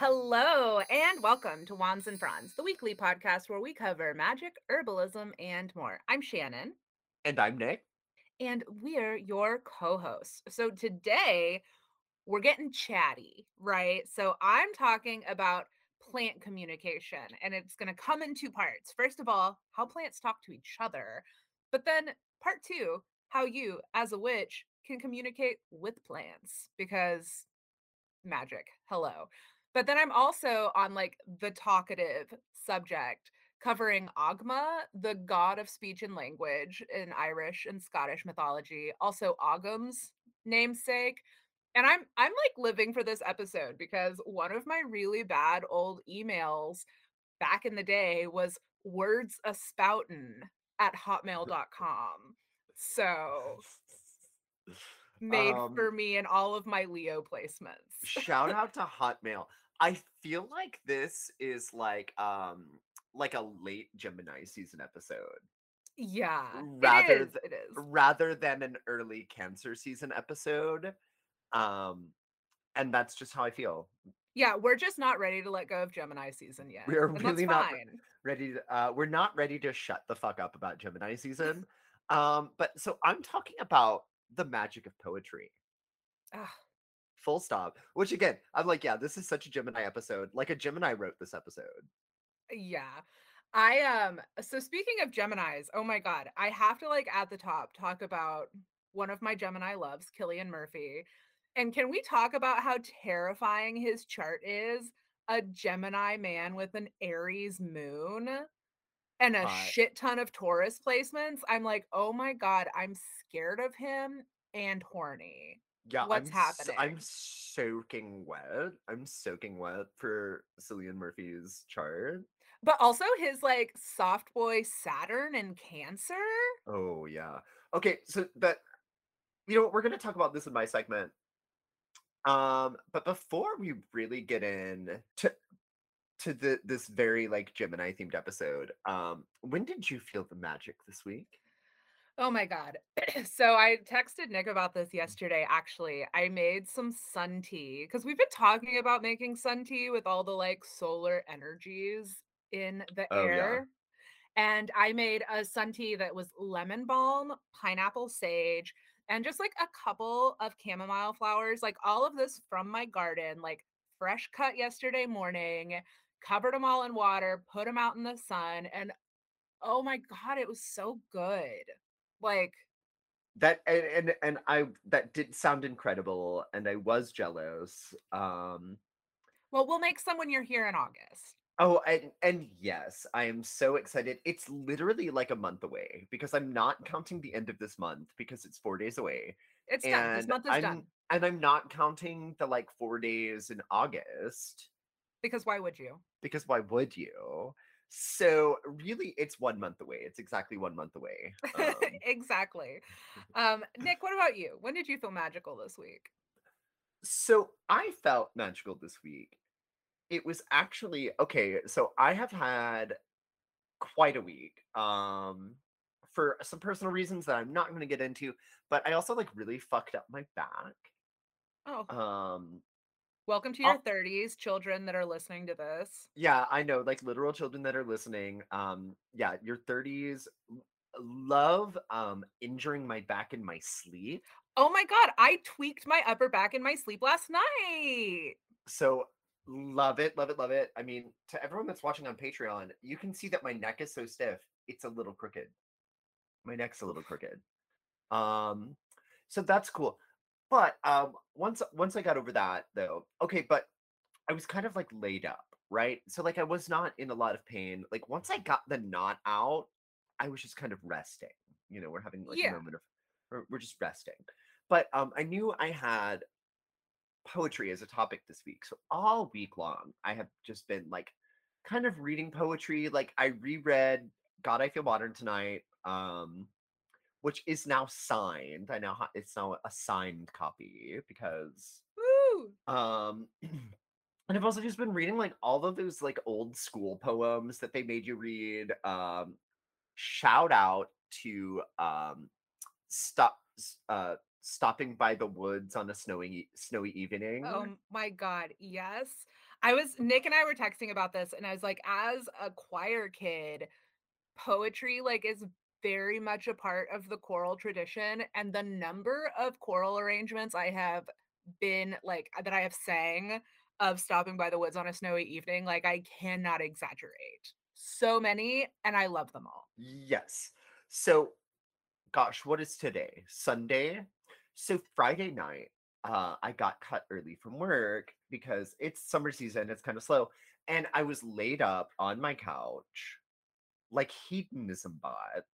Hello and welcome to Wands and Fronds, the weekly podcast where we cover magic, herbalism, and more. I'm Shannon. And I'm Nick. And we're your co hosts. So today we're getting chatty, right? So I'm talking about plant communication, and it's going to come in two parts. First of all, how plants talk to each other, but then part two, how you, as a witch, can communicate with plants because magic. Hello. But then I'm also on like the talkative subject covering Ogma, the god of speech and language in Irish and Scottish mythology, also Ogham's namesake. And I'm I'm like living for this episode because one of my really bad old emails back in the day was words a spoutin at hotmail.com. So made Um, for me and all of my Leo placements. shout out to Hotmail. I feel like this is like um like a late Gemini season episode Yeah, rather it is. th- It is. rather than an early Cancer season episode. Um and that's just how I feel. Yeah, we're just not ready to let go of Gemini season yet. We are really not fine. ready to uh we're not ready to shut the fuck up about Gemini season. Um but so I'm talking about the magic of poetry. Ugh, Full stop. Which again, I'm like, yeah, this is such a Gemini episode. Like a Gemini wrote this episode. yeah. I um so speaking of Geminis, oh my god, I have to like at the top talk about one of my Gemini loves, Cillian Murphy. And can we talk about how terrifying his chart is? A Gemini man with an Aries moon and a shit ton of Taurus placements. I'm like, "Oh my god, I'm scared of him and horny." Yeah, What's I'm s- I'm soaking wet. I'm soaking wet for Cillian Murphy's chart. But also his like soft boy Saturn and Cancer. Oh yeah. Okay, so but you know what, we're gonna talk about this in my segment. Um, but before we really get in to to the this very like Gemini themed episode, um, when did you feel the magic this week? Oh my god. so I texted Nick about this yesterday actually. I made some sun tea cuz we've been talking about making sun tea with all the like solar energies in the Oh yeah. air. And I made a sun tea that was lemon balm, pineapple sage, and just like a couple of chamomile flowers, like all of this from my garden, like fresh cut yesterday morning, covered them all in water, put them out in the sun, and oh my God, it was so good. Like, That and, and and I that did sound incredible and I was jealous. Um well, we'll make some when you're here in August. Oh, and and yes, I am so excited. It's literally like a month away because I'm not counting the end of this month because it's 4 days away. It's done. This And month is I'm done. and I'm not counting the like 4 days in August Because why would you? because why would you? So really it's 1 month away. It's exactly 1 month away. Um exactly. Um, Nick, what about you? When did you feel magical this week? so I felt magical this week. It was actually okay, so I have had quite a week. Um for some personal reasons that I'm not going to get into, but I also like really fucked up my back. Oh, Um welcome to your 30s, children that are listening to this. yeah, I know like literal children that are listening. Um yeah, your 30s love um injuring my back in my sleep. Oh my God, I tweaked my upper back in my sleep last night. So love it, love it, love it. I mean, to everyone that's watching on Patreon, you can see that my neck is so stiff. It's a little crooked. My neck's a little crooked. Um, so that's cool. But um, once once I got over that though, okay, but I was kind of like laid up, right? So like I was not in a lot of pain. Like once I got the knot out, I was just kind of resting. You know, we're having like a moment of we're, we're just resting. But um, I knew I had poetry as a topic this week. So all week long, I have just been like kind of reading poetry. Like I reread God I Feel Modern Tonight, um, which is now signed. I know it's now a signed copy because Woo! um and I've also just been reading like all of those like old school poems that they made you read. Um shout out to um stop uh stopping by the woods on a snowy snowy evening. Oh my God, yes. I was Nick and I were texting about this, and I was like, as a choir kid, poetry like is very much a part of the choral tradition, and the number of choral arrangements I have been like that I have sang of stopping by the woods on a snowy evening, like I cannot exaggerate. So many, and I love them all. Yes. So, gosh, what is today? Sunday. So Friday night, uh, I got cut early from work because it's summer season. It's kind of slow, and I was laid up on my couch, like hedonism bot.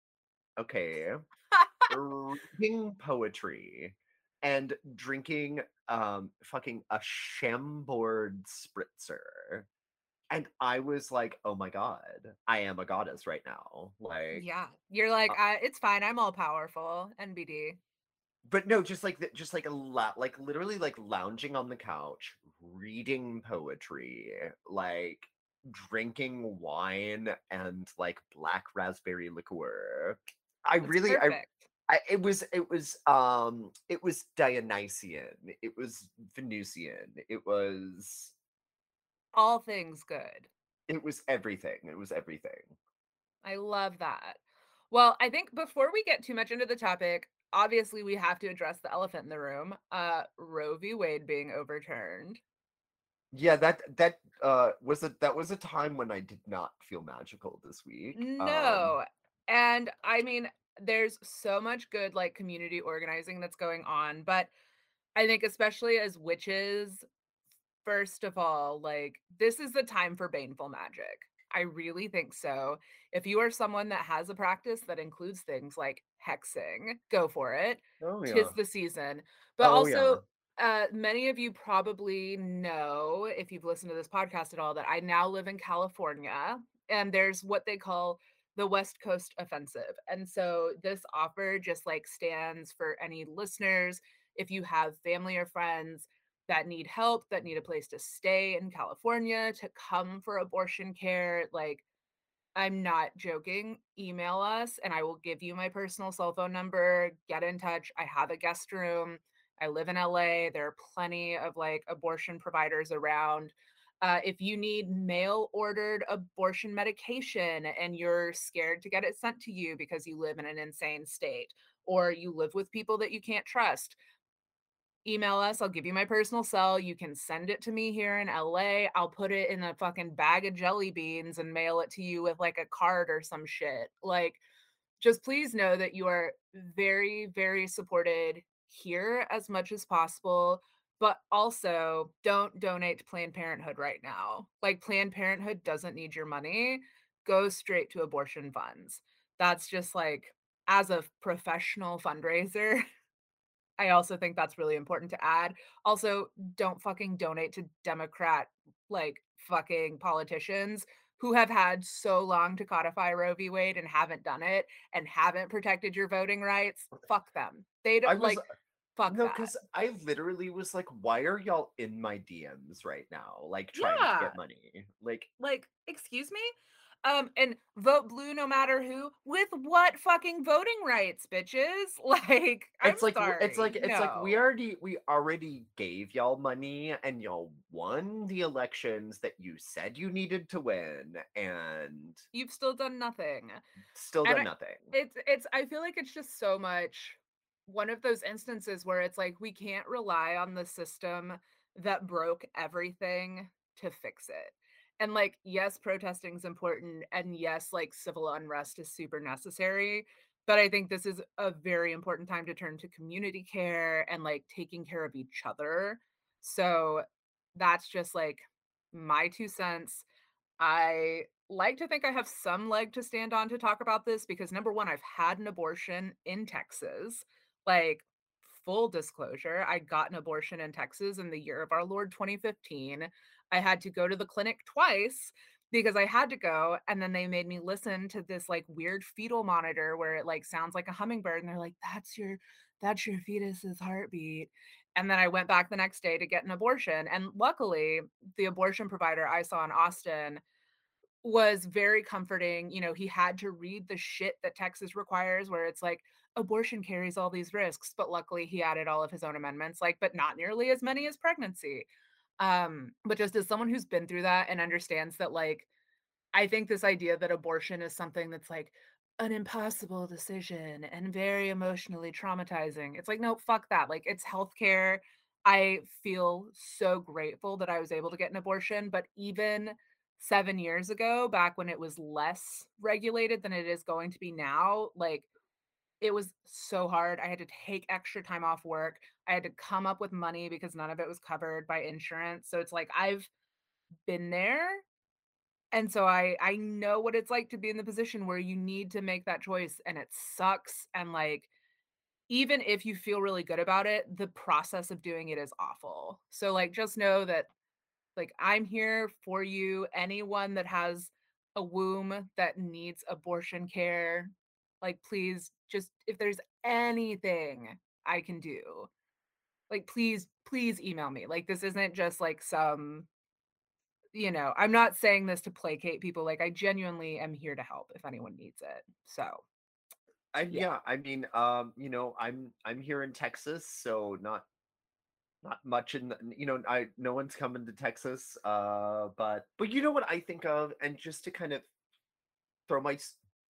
Okay, reading poetry and drinking um fucking a Chambord spritzer. And I was like, "Oh my god, I am a goddess right now." Like, Yeah, you're like, uh, I, it's fine. I'm all powerful. NBD. but no, just like the, just like a lot, like literally like lounging on the couch, reading poetry, like drinking wine and like black raspberry liqueur. I It's really, I perfect. I, it was it was um it was Dionysian, it was Venusian, it was All things good. it was everything. It was everything. I love that. Well, I think before we get too much into the topic, obviously we have to address the elephant in the room, uh Roe v. Wade being overturned. Yeah, that that uh was a that was a time when I did not feel magical this week. Um No. And I mean, there's so much good like community organizing that's going on, but I think especially as witches, first of all, like this is the time for baneful magic. I really think so. If you are someone that has a practice that includes things like hexing, go for it. oh yeah. Tis the season. But Oh yeah. also, uh, many of you probably know, if you've listened to this podcast at all, that I now live in California and there's what they call the West Coast Offensive. And so this offer just like stands for any listeners. If you have family or friends that need help, that need a place to stay in California to come for abortion care, like I'm not joking. Email us and I will give you my personal cell phone number. Get in touch. I have a guest room. I live in LA. There are plenty of like abortion providers around. Uh, if you need mail ordered abortion medication and you're scared to get it sent to you because you live in an insane state or you live with people that you can't trust, email us. I'll give you my personal cell. You can send it to me here in LA. I'll put it in a fucking bag of jelly beans and mail it to you with like a card or some shit. Like, just please know that you are very, very supported here as much as possible. But also, don't donate to Planned Parenthood right now. Like, Planned Parenthood doesn't need your money. Go straight to abortion funds. That's just like, as a professional fundraiser, I also think that's really important to add. Also, don't fucking donate to Democrat, like, fucking politicians who have had so long to codify Roe v. Wade and haven't done it and haven't protected your voting rights. Fuck them. They don't was like, fuck no, because I literally was like, why are y'all in my DMs right now? Like trying to get money. Like Like, excuse me? Um, and vote blue no matter who. With what fucking voting rights, bitches? Like, I'm It's like w- it's like it's like we already we already gave y'all money and y'all won the elections that you said you needed to win and You've still done nothing. still And done I nothing. It's it's I feel like it's just so much one of those instances where it's like we can't rely on the system that broke everything to fix it. And like yes, protesting is important and yes, like civil unrest is super necessary, but I think this is a very important time to turn to community care and like taking care of each other. So that's just like my two cents. I like to think I have some leg to stand on to talk about this because number one, I've had an abortion in Texas. Like, full disclosure, I got an abortion in Texas in the year of our Lord 2015. I had to go to the clinic twice because I had to go. And then they made me listen to this like weird fetal monitor where it like sounds like a hummingbird. And they're like, that's your that's your fetus's heartbeat. And then I went back the next day to get an abortion. And luckily, the abortion provider I saw in Austin was very comforting. You know, he had to read the shit that Texas requires, where it's like abortion carries all these risks, but luckily he added all of his own amendments, like, but not nearly as many as pregnancy. Um, but just as someone who's been through that and understands that, like, I think this idea that abortion is something that's like an impossible decision and very emotionally traumatizing. It's like, no, fuck that. Like, it's healthcare. I feel so grateful that I was able to get an abortion. But even seven years ago, back when it was less regulated than it is going to be now, like, it was so hard. I had to take extra time off work. I had to come up with money because none of it was covered by insurance. So it's like I've been there and so I I know what it's like to be in the position where you need to make that choice and it sucks and like even if you feel really good about it, the process of doing it is awful. So like just know that like I'm here for you. Anyone that has a womb that needs abortion care, like please just if there's anything I can do, like please please email me. Like this isn't just like some you know, I'm not saying this to placate people, like, I genuinely am here to help if anyone needs it. So, I yeah. yeah, I mean, um, you know, I'm I'm here in Texas, so not not much in the, you know, I no one's coming to Texas, uh, but but you know what I think of, and just to kind of throw my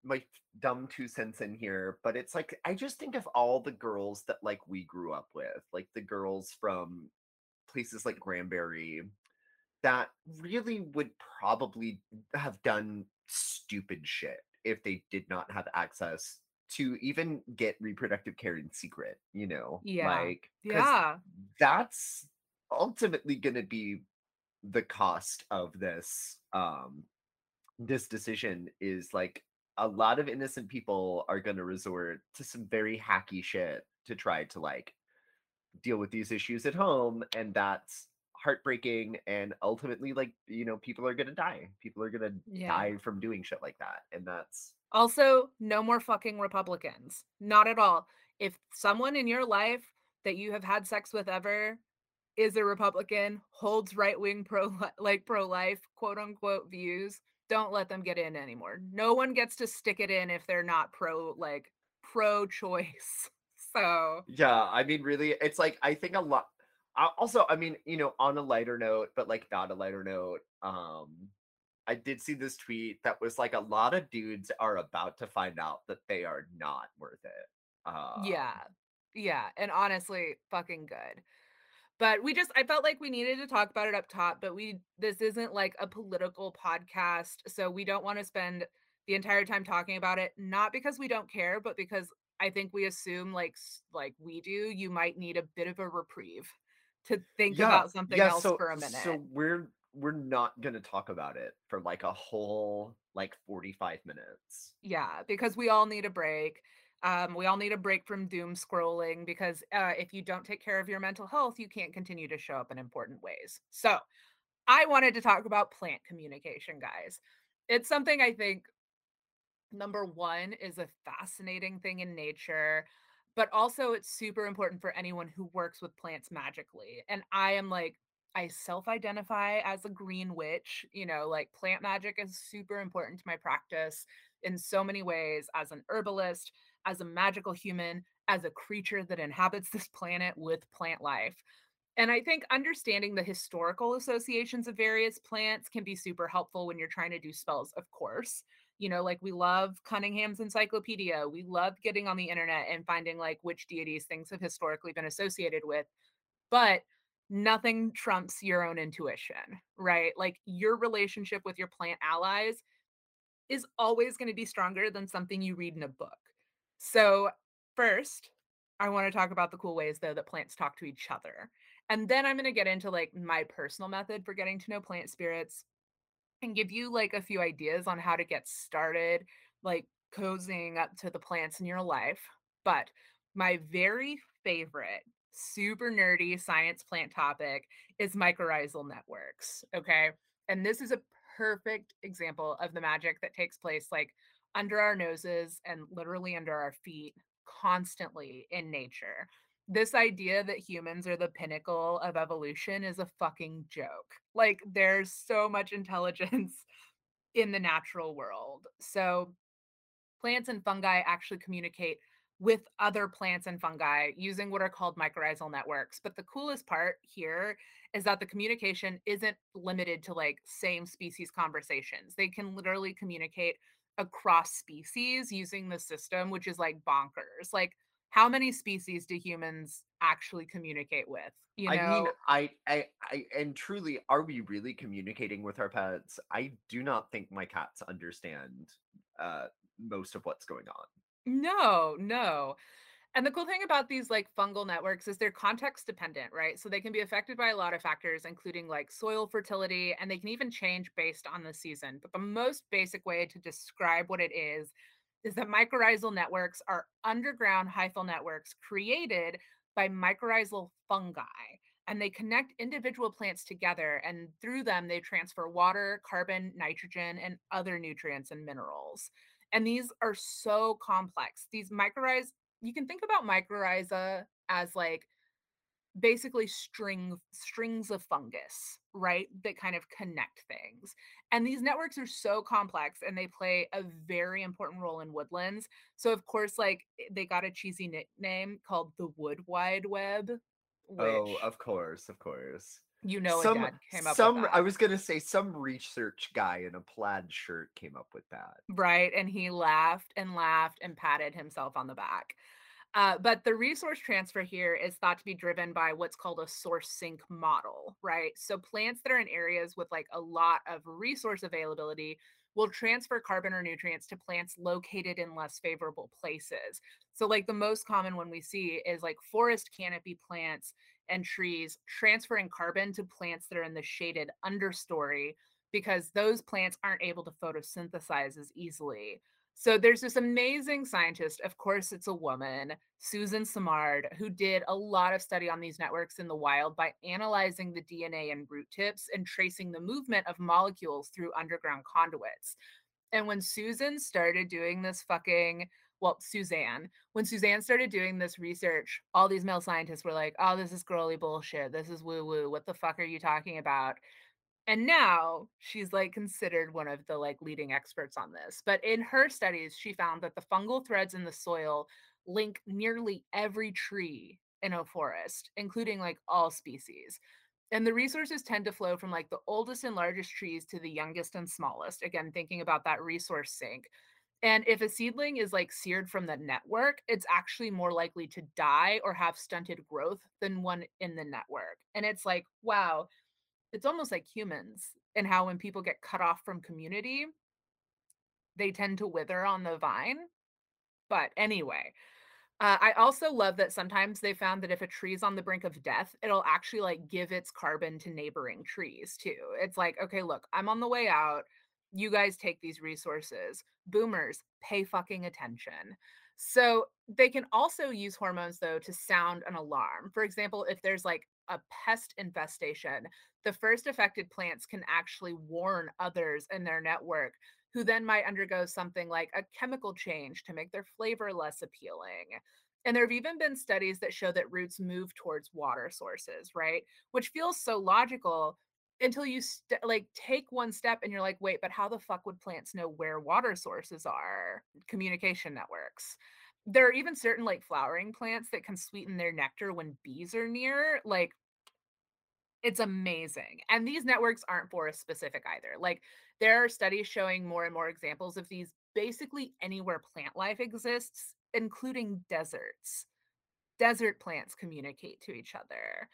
my dumb two cents in here, but it's like I just think of all the girls that like we grew up with, like the girls from places like Granbury that really would probably have done stupid shit if they did not have access to even get reproductive care in secret, you know? Yeah. Like, Yeah. that's ultimately going to be the cost of this um this decision is like a lot of innocent people are going to resort to some very hacky shit to try to like deal with these issues at home and that's heartbreaking and ultimately like you know people are gonna die people are gonna Yeah. die from doing shit like that and that's Also, no more fucking Republicans. Not at all. If someone in your life that you have had sex with ever is a Republican, holds right-wing pro like pro-life, quote unquote views, don't let them get in anymore. No one gets to stick it in if they're not pro like pro-choice. So, yeah i mean really it's like i think a lot also i mean you know on a lighter note but like not a lighter note um i did see this tweet that was like a lot of dudes are about to find out that they are not worth it yeah. um Yeah, and honestly, fucking good. But we just I felt like we needed to talk about it up top, but we this isn't like a political podcast, so we don't want to spend the entire time talking about it, not because we don't care, but because I think we assume like like we do, you might need a bit of a reprieve to think yeah about something yeah else so for a minute. so we're we're not gonna talk about it for like a whole like 45 minutes Yeah, because we all need a break. Um, we all need a break from doom scrolling because uh, if you don't take care of your mental health, you can't continue to show up in important ways. So, I wanted to talk about plant communication, guys. It's something I think number one is a fascinating thing in nature, but also it's super important for anyone who works with plants magically. And I am like, I self identify as a green witch. You know, like plant magic is super important to my practice in so many ways as an herbalist, as a magical human, as a creature that inhabits this planet with plant life. And I think understanding the historical associations of various plants can be super helpful when you're trying to do spells, of course. You know, like we love Cunningham's encyclopedia. We love getting on the internet and finding like which deities things have historically been associated with. But nothing trumps your own intuition, right? Like your relationship with your plant allies is always going to be stronger than something you read in a book. So, first, I want to talk about the cool ways though that plants talk to each other. And then I'm going to get into like my personal method for getting to know plant spirits and give you like a few ideas on how to get started, like cozying up to the plants in your life. But my very favorite, super nerdy science plant topic is mycorrhizal networks. Okay. And this is a perfect example of the magic that takes place like under our noses and literally under our feet constantly in nature. This idea that humans are the pinnacle of evolution is a fucking joke. Like, there's so much intelligence in the natural world. So, plants and fungi actually communicate with other plants and fungi using what are called mycorrhizal networks. But the coolest part here is that the communication isn't limited to like same species conversations. They can literally communicate across species using the system, which is like bonkers. Like, how many species do humans actually communicate with? You know, I mean, I, I, I, and truly, are we really communicating with our pets? I do not think my cats understand uh, most of what's going on. no, no. And the cool thing about these like fungal networks is they're context dependent, right? So they can be affected by a lot of factors, including like soil fertility, and they can even change based on the season. But the most basic way to describe what it is is that mycorrhizal networks are underground hyphal networks created by mycorrhizal fungi. And they connect individual plants together, and through them, they transfer water, carbon, nitrogen, and other nutrients and minerals. And these are so complex. These mycorrhizae you can think about mycorrhiza as like basically string strings of fungus, right? That kind of connect things. And these networks are so complex and they play a very important role in woodlands. So of course like eh, they got a cheesy nickname called the Wood Wide Web, Oh, of course, of course. You know a Some, dad came up with some. I was gonna say some research guy in a plaid shirt came up with that. Right? And he laughed and laughed and patted himself on the back. Uh, but the resource transfer here is thought to be driven by what's called a source sink model, right? So plants that are in areas with like a lot of resource availability will transfer carbon or nutrients to plants located in less favorable places. So like the most common one we see is like forest canopy plants and trees transferring carbon to plants that are in the shaded understory because those plants aren't able to photosynthesize as easily. So there's this amazing scientist, of course, it's a woman, Susan Simard, who did a lot of study on these networks in the wild by analyzing the DNA and root tips and tracing the movement of molecules through underground conduits. And when Susan started doing this fucking, well, Suzanne, when Suzanne started doing this research, all these male scientists were like, oh, this is girly bullshit. This is woo woo. What the fuck are you talking about? And now she's like considered one of the like leading experts on this. But in her studies, she found that the fungal threads in the soil link nearly every tree in a forest, including like all species. And the resources tend to flow from like the oldest and largest trees to the youngest and smallest. Again, thinking about that resource sink. And if a seedling is like seared from the network, it's actually more likely to die or have stunted growth than one in the network. And it's like, wow, it's almost like humans and how when people get cut off from community, they tend to wither on the vine. But anyway, uh, I also love that sometimes they found that if a tree is on the brink of death, it'll actually like give its carbon to neighboring trees too. It's like, okay, look, I'm on the way out. You guys take these resources. Boomers, pay fucking attention. So they can also use hormones though to sound an alarm. For example, if there's like a pest infestation, the first affected plants can actually warn others in their network who then might undergo something like a chemical change to make their flavor less appealing. And there have even been studies that show that roots move towards water sources, right? Which feels so logical until you st- like take one step and you're like, wait, but how the fuck would plants know where water sources are? Communication networks. There are even certain like flowering plants that can sweeten their nectar when bees are near. Like it's amazing. And these networks aren't forest specific either. Like there are studies showing more and more examples of these basically anywhere plant life exists, including deserts. Desert plants communicate to each other.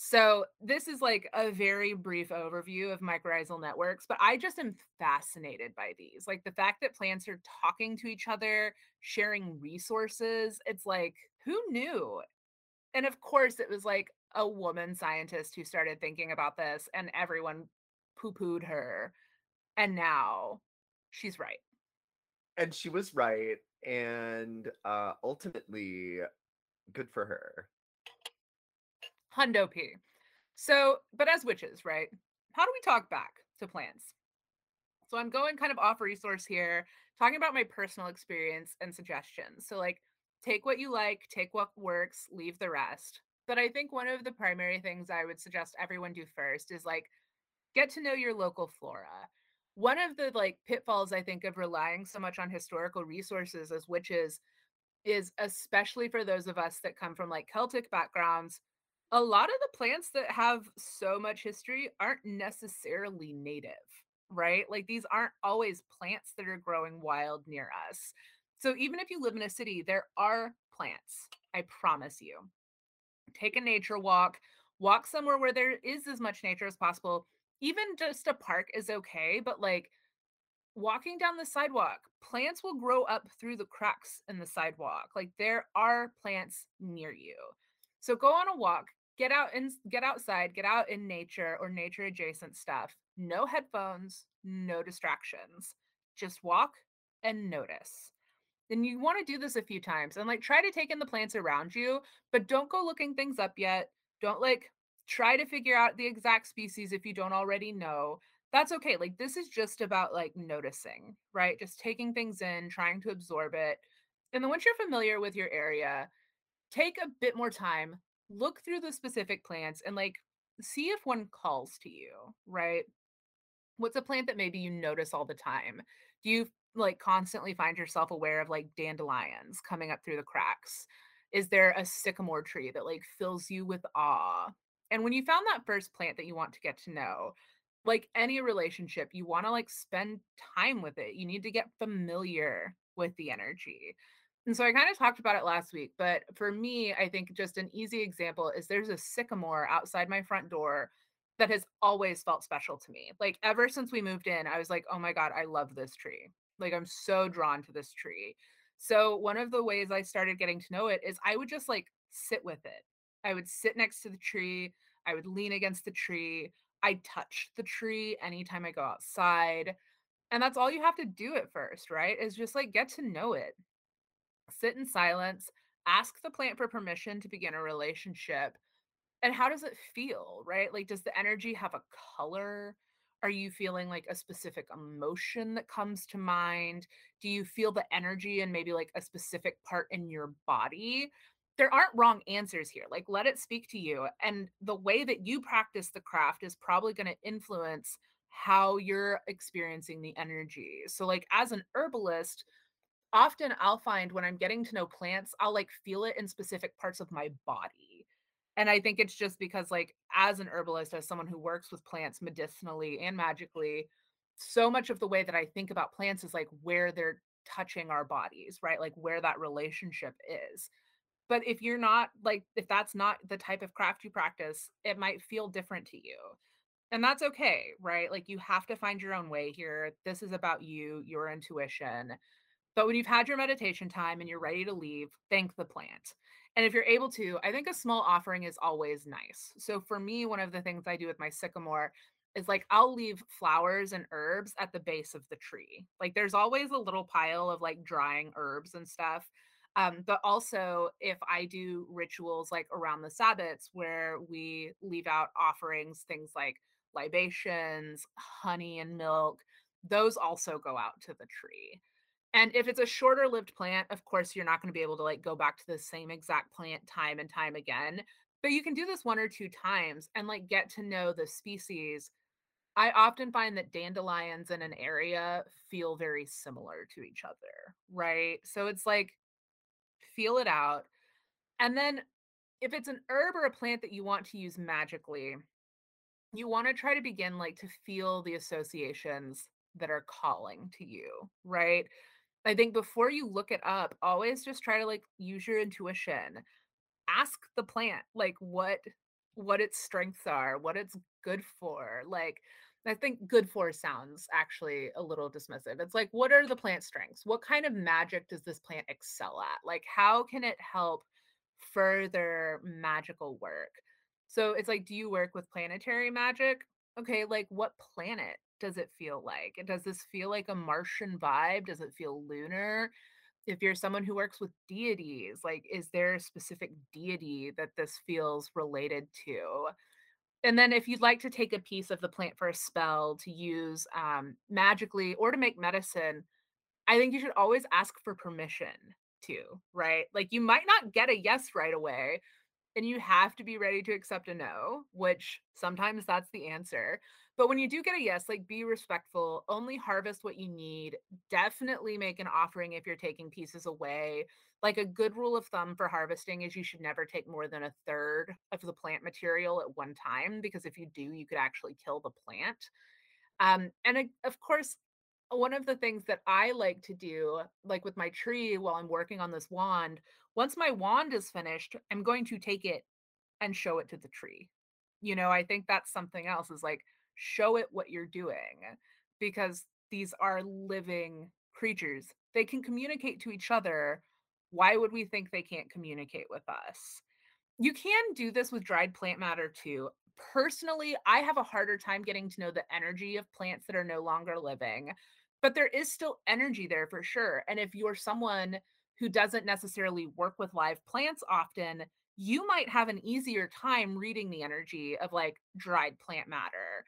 So, this is like a very brief overview of mycorrhizal networks, but I just am fascinated by these. Like the fact that plants are talking to each other, sharing resources. It's like, who knew? And of course, it was like a woman scientist who started thinking about this, and everyone poo pooed her. And now she's right. And she was right, and uh, ultimately, good for her. Hundo P. So, but as witches, right? How do we talk back to plants? So, I'm going kind of off resource here, talking about my personal experience and suggestions. So, like, take what you like, take what works, leave the rest. But I think one of the primary things I would suggest everyone do first is like get to know your local flora. One of the like pitfalls I think of relying so much on historical resources as witches is especially for those of us that come from like Celtic backgrounds, a lot of the plants that have so much history aren't necessarily native, right? Like these aren't always plants that are growing wild near us. So even if you live in a city, there are plants, I promise you. Take a nature walk, walk somewhere where there is as much nature as possible. Even just a park is okay, but like walking down the sidewalk, plants will grow up through the cracks in the sidewalk. Like there are plants near you. So go on a walk, get out and get outside, get out in nature or nature adjacent stuff. No headphones, no distractions. Just walk and notice. Then you want to do this a few times and like try to take in the plants around you, but don't go looking things up yet. Don't like try to figure out the exact species if you don't already know that's okay. Like this is just about like noticing, right? Just taking things in, trying to absorb it. And then once you're familiar with your area, take a bit more time, look through the specific plants and like see if one calls to you, right? What's a plant that maybe you notice all the time? Do you like constantly find yourself aware of like dandelions coming up through the cracks? Is there a sycamore tree that like fills you with awe? And when you found that first plant that you want to get to know, like any relationship, you want to like spend time with it. You need to get familiar with the energy. And so I kind of talked about it last week, but for me, I think just an easy example is there's a sycamore outside my front door that has always felt special to me. Like ever since we moved in, I was like, "Oh my god, I love this tree." Like I'm so drawn to this tree. So one of the ways I started getting to know it is I would just like sit with it. I would sit next to the tree, I would lean against the tree, I touch the tree anytime I go outside. And that's all you have to do at first, right? Is just like get to know it. Sit in silence, ask the plant for permission to begin a relationship. And how does it feel, right? Like, does the energy have a color? Are you feeling like a specific emotion that comes to mind? Do you feel the energy and maybe like a specific part in your body? there aren't wrong answers here. Like, let it speak to you. And the way that you practice the craft is probably going to influence how you're experiencing the energy. So, like, as an herbalist, often I'll find when I'm getting to know plants, I'll like feel it in specific parts of my body. And I think it's just because, like, as an herbalist, as someone who works with plants medicinally and magically, so much of the way that I think about plants is like where they're touching our bodies, right? Like where that relationship is. But if you're not like, if that's not the type of craft you practice, it might feel different to you. And that's okay, right? Like you have to find your own way here. This is about you, your intuition. But when you've had your meditation time and you're ready to leave, thank the plant. And if you're able to, I think a small offering is always nice. So for me, one of the things I do with my sycamore is like I'll leave flowers and herbs at the base of the tree. Like there's always a little pile of like drying herbs and stuff um, but also, if I do rituals like around the Sabbats where we leave out offerings, things like libations, honey, and milk, those also go out to the tree. And if it's a shorter lived plant, of course, you're not going to be able to like go back to the same exact plant time and time again. But you can do this one or two times and like get to know the species. I often find that dandelions in an area feel very similar to each other, right? So it's like feel it out. And then if it's an herb or a plant that you want to use magically, you want to try to begin like to feel the associations that are calling to you, right? I think before you look it up, always just try to like use your intuition. Ask the plant like what what its strengths are, what it's good for. Like I think good for sounds actually a little dismissive. It's like, what are the plant strengths? What kind of magic does this plant excel at? Like, how can it help further magical work? So it's like, do you work with planetary magic? Okay, like what planet does it feel like? Does this feel like a Martian vibe? Does it feel lunar? If you're someone who works with deities, like, is there a specific deity that this feels related to? and then if you'd like to take a piece of the plant for a spell to use um, magically or to make medicine, I think you should always ask for permission to, right? Like you might not get a yes right away. and you have to be ready to accept a no, which sometimes that's the answer. But when you do get a yes, like be respectful, only harvest what you need. Definitely make an offering if you're taking pieces away. Like a good rule of thumb for harvesting is you should never take more than a third of the plant material at one time because if you do, you could actually kill the plant. Um, and I- of course, one of the things that I like to do, like with my tree while I'm working on this wand, once my wand is finished, I'm going to take it and show it to the tree. You know, I think that's something else is like show it what you're doing because these are living creatures. They can communicate to each other. Why would we think they can't communicate with us? You can do this with dried plant matter too. Personally, I have a harder time getting to know the energy of plants that are no longer living, but there is still energy there for sure. And if you're someone who doesn't necessarily work with live plants often, you might have an easier time reading the energy of like dried plant matter.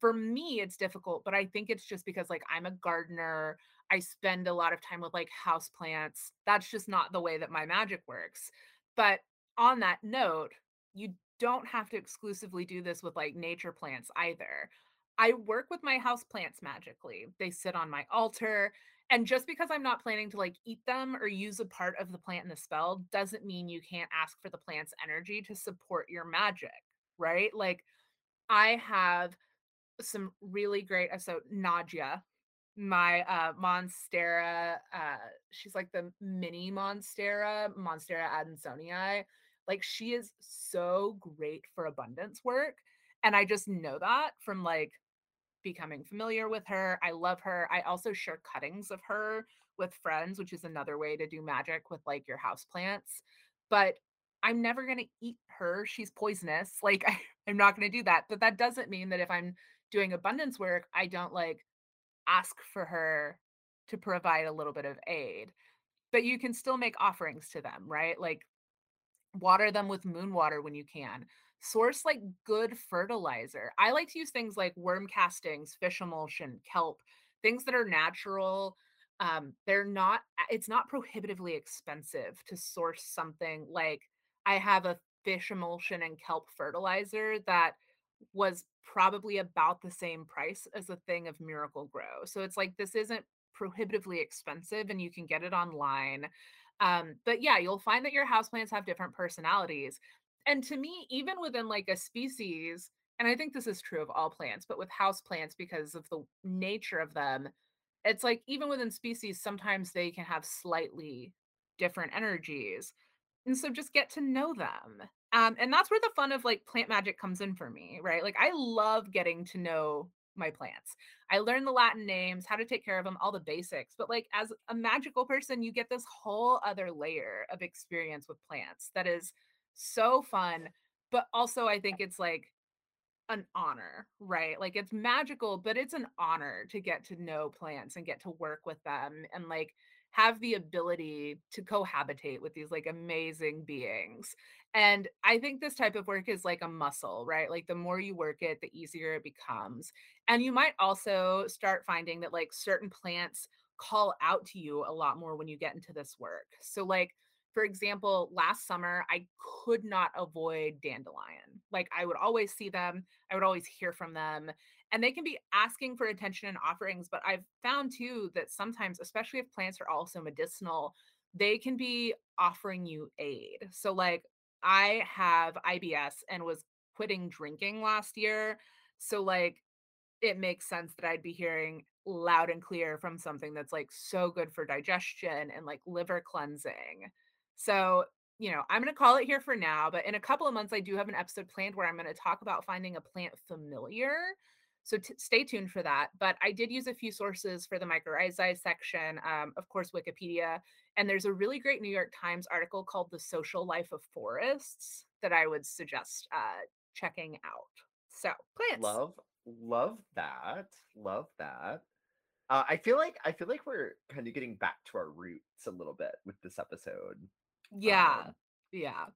For me, it's difficult, but I think it's just because like I'm a gardener. I spend a lot of time with like house plants. That's just not the way that my magic works. But on that note, you don't have to exclusively do this with like nature plants either. I work with my house plants magically. They sit on my altar. And just because I'm not planning to like eat them or use a part of the plant in the spell doesn't mean you can't ask for the plant's energy to support your magic, right? Like I have some really great so Nadia, my uh Monstera, uh she's like the mini Monstera, Monstera adansonii. Like she is so great for abundance work. And I just know that from like becoming familiar with her. I love her. I also share cuttings of her with friends, which is another way to do magic with like your house plants. But I'm never going to eat her. She's poisonous. Like I, I'm not going to do that. But that doesn't mean that if I'm doing abundance work, I don't like ask for her to provide a little bit of aid. But you can still make offerings to them, right? Like water them with moon water when you can. Source like good fertilizer. I like to use things like worm castings, fish emulsion, kelp, things that are natural. Um, they're not, it's not prohibitively expensive to source something like I have a fish emulsion and kelp fertilizer that was probably about the same price as a thing of Miracle-Gro. So it's like this isn't prohibitively expensive and you can get it online. Um, but yeah, you'll find that your houseplants have different personalities. And to me, even within like a species, and I think this is true of all plants, but with houseplants, because of the nature of them, it's like even within species, sometimes they can have slightly different energies. And so just get to know them. Um, and that's where the fun of like plant magic comes in for me, right? Like I love getting to know my plants. I learned the Latin names, how to take care of them, all the basics. But like as a magical person, you get this whole other layer of experience with plants that is so fun. But also, I think it's like an honor, right? Like it's magical, but it's an honor to get to know plants and get to work with them and like have the ability to cohabitate with these like amazing beings. And I think this type of work is like a muscle, right? Like the more you work it, the easier it becomes. And you might also start finding that like certain plants call out to you a lot more when you get into this work. So like for example, last summer, I could not avoid dandelion. Like I would always see them, I would always hear from them, and they can be asking for attention and offerings. But I've found too that sometimes, especially if plants are also medicinal, they can be offering you aid. So, like, I have IBS and was quitting drinking last year. So, like, it makes sense that I'd be hearing loud and clear from something that's like so good for digestion and like liver cleansing. So, you know, I'm going to call it here for now, but in a couple of months, I do have an episode planned where I'm going to talk about finding a plant familiar. So t- stay tuned for that. But I did use a few sources for the mycorrhizae section, um, of course, Wikipedia. And there's a really great New York Times article called The Social Life of Forests that I would suggest uh, checking out. So, plants. Love, love that. Love that. Uh, I feel like I feel like we're kind of getting back to our roots a little bit with this episode. Yeah. Um, Yeah.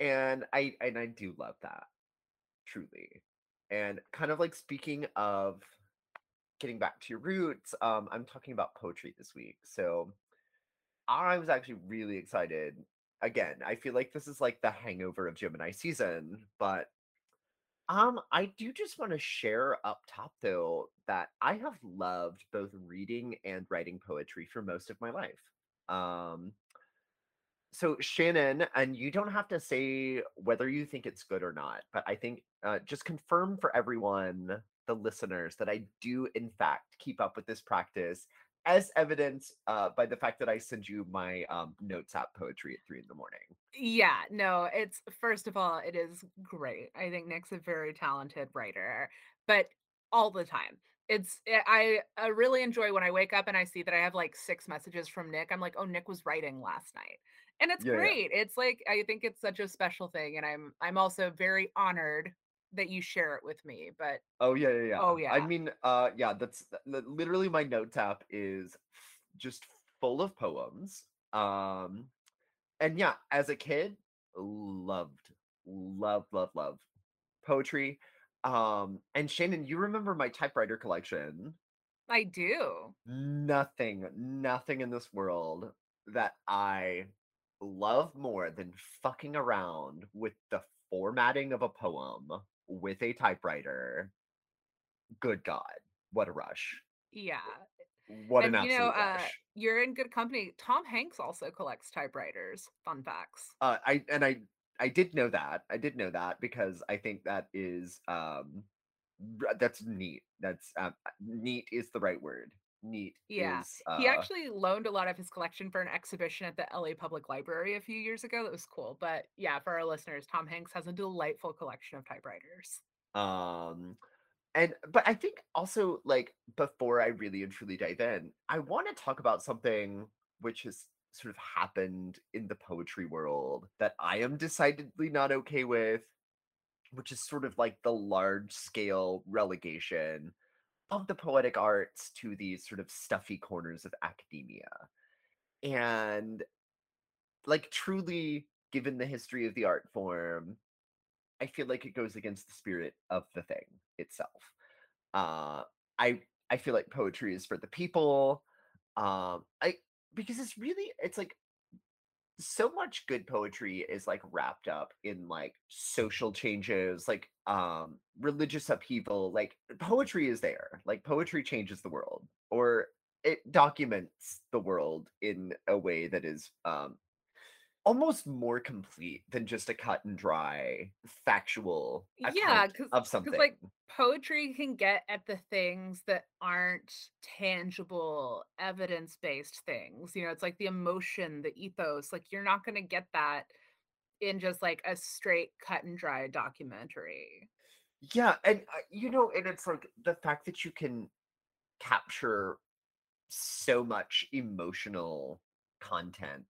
and I and I do love that truly. And kind of like speaking of getting back to your roots, um, I'm talking about poetry this week. So I was actually really excited again, I feel like this is like the hangover of Gemini season, but um, I do just want to share up top though that I have loved both reading and writing poetry for most of my life. Um, so Shannon, and you don't have to say whether you think it's good or not, but I think uh, just confirm for everyone, the listeners, that I do in fact keep up with this practice, as evidenced uh, by the fact that I send you my um, notes app poetry at three in the morning. Yeah, no, it's first of all, it is great. I think Nick's a very talented writer, but all the time. It's eh, I I really enjoy when I wake up and I see that I have like six messages from Nick. I'm like, "Oh, Nick was writing last night." And it's Yeah, yeah. great. It's like I think it's such a special thing and I'm I'm also very honored that you share it with me. But Oh yeah, yeah, yeah. oh yeah. I mean, uh, yeah, that's th- literally my note app is just full of poems. Um, and yeah, as a kid, loved, loved, loved, loved poetry. Um, and Shannon, you remember my typewriter collection? I do. Nothing, nothing in this world that I love more than fucking around with the formatting of a poem with a typewriter. Good God, what a rush. Yeah. What an you know, absolute uh you're in good company. Tom Hanks also collects typewriters. Fun facts. Uh, I and I I did know that. I did know that because I think that is um that's neat. That's um, neat is the right word. Neat Yeah. is He uh actually loaned a lot of his collection for an exhibition at the LA Public Library a few years ago. That was cool. But yeah, for our listeners, Tom Hanks has a delightful collection of typewriters. um And but I think also like before I really and truly dive in, I want to talk about something which has sort of happened in the poetry world that I am decidedly not okay with, which is sort of like the large scale relegation of the poetic arts to these sort of stuffy corners of academia. And like truly given the history of the art form, I feel like it goes against the spirit of the thing itself. Uh, I I feel like poetry is for the people. Um, I because it's really it's like so much good poetry is like wrapped up in like social changes, like um religious upheaval. Like poetry is there. Like poetry changes the world or it documents the world in a way that is um almost more complete than just a cut and dry factual Yeah, because of something. like poetry can get at the things that aren't tangible, evidence-based things. You know, it's like the emotion, the ethos. Like you're not gonna get that in just like a straight cut and dry documentary. Yeah, and uh, you know, and it's like the fact that you can capture so much emotional content.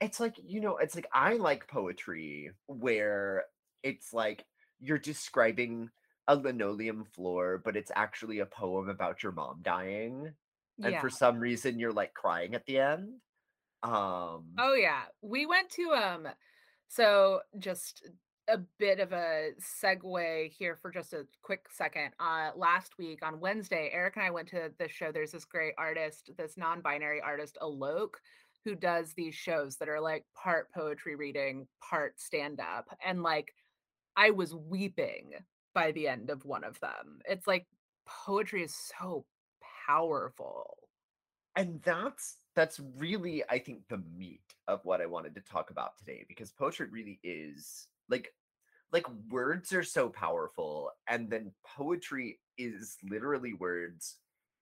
It's like, you know, it's like I like poetry where it's like you're describing a linoleum floor, but it's actually a poem about your mom dying. And Yeah. for some reason you're like crying at the end. Um, Oh yeah. We went to um so just a bit of a segue here for just a quick second. Uh last week on Wednesday, Eric and I went to this show. There's this great artist, this non-binary artist, Alok, who does these shows that are like part poetry reading, part stand-up. And like I was weeping by the end of one of them. It's like poetry is so powerful. and that's that's really I think the meat of what I wanted to talk about today because poetry really is like like words are so powerful and then poetry is literally words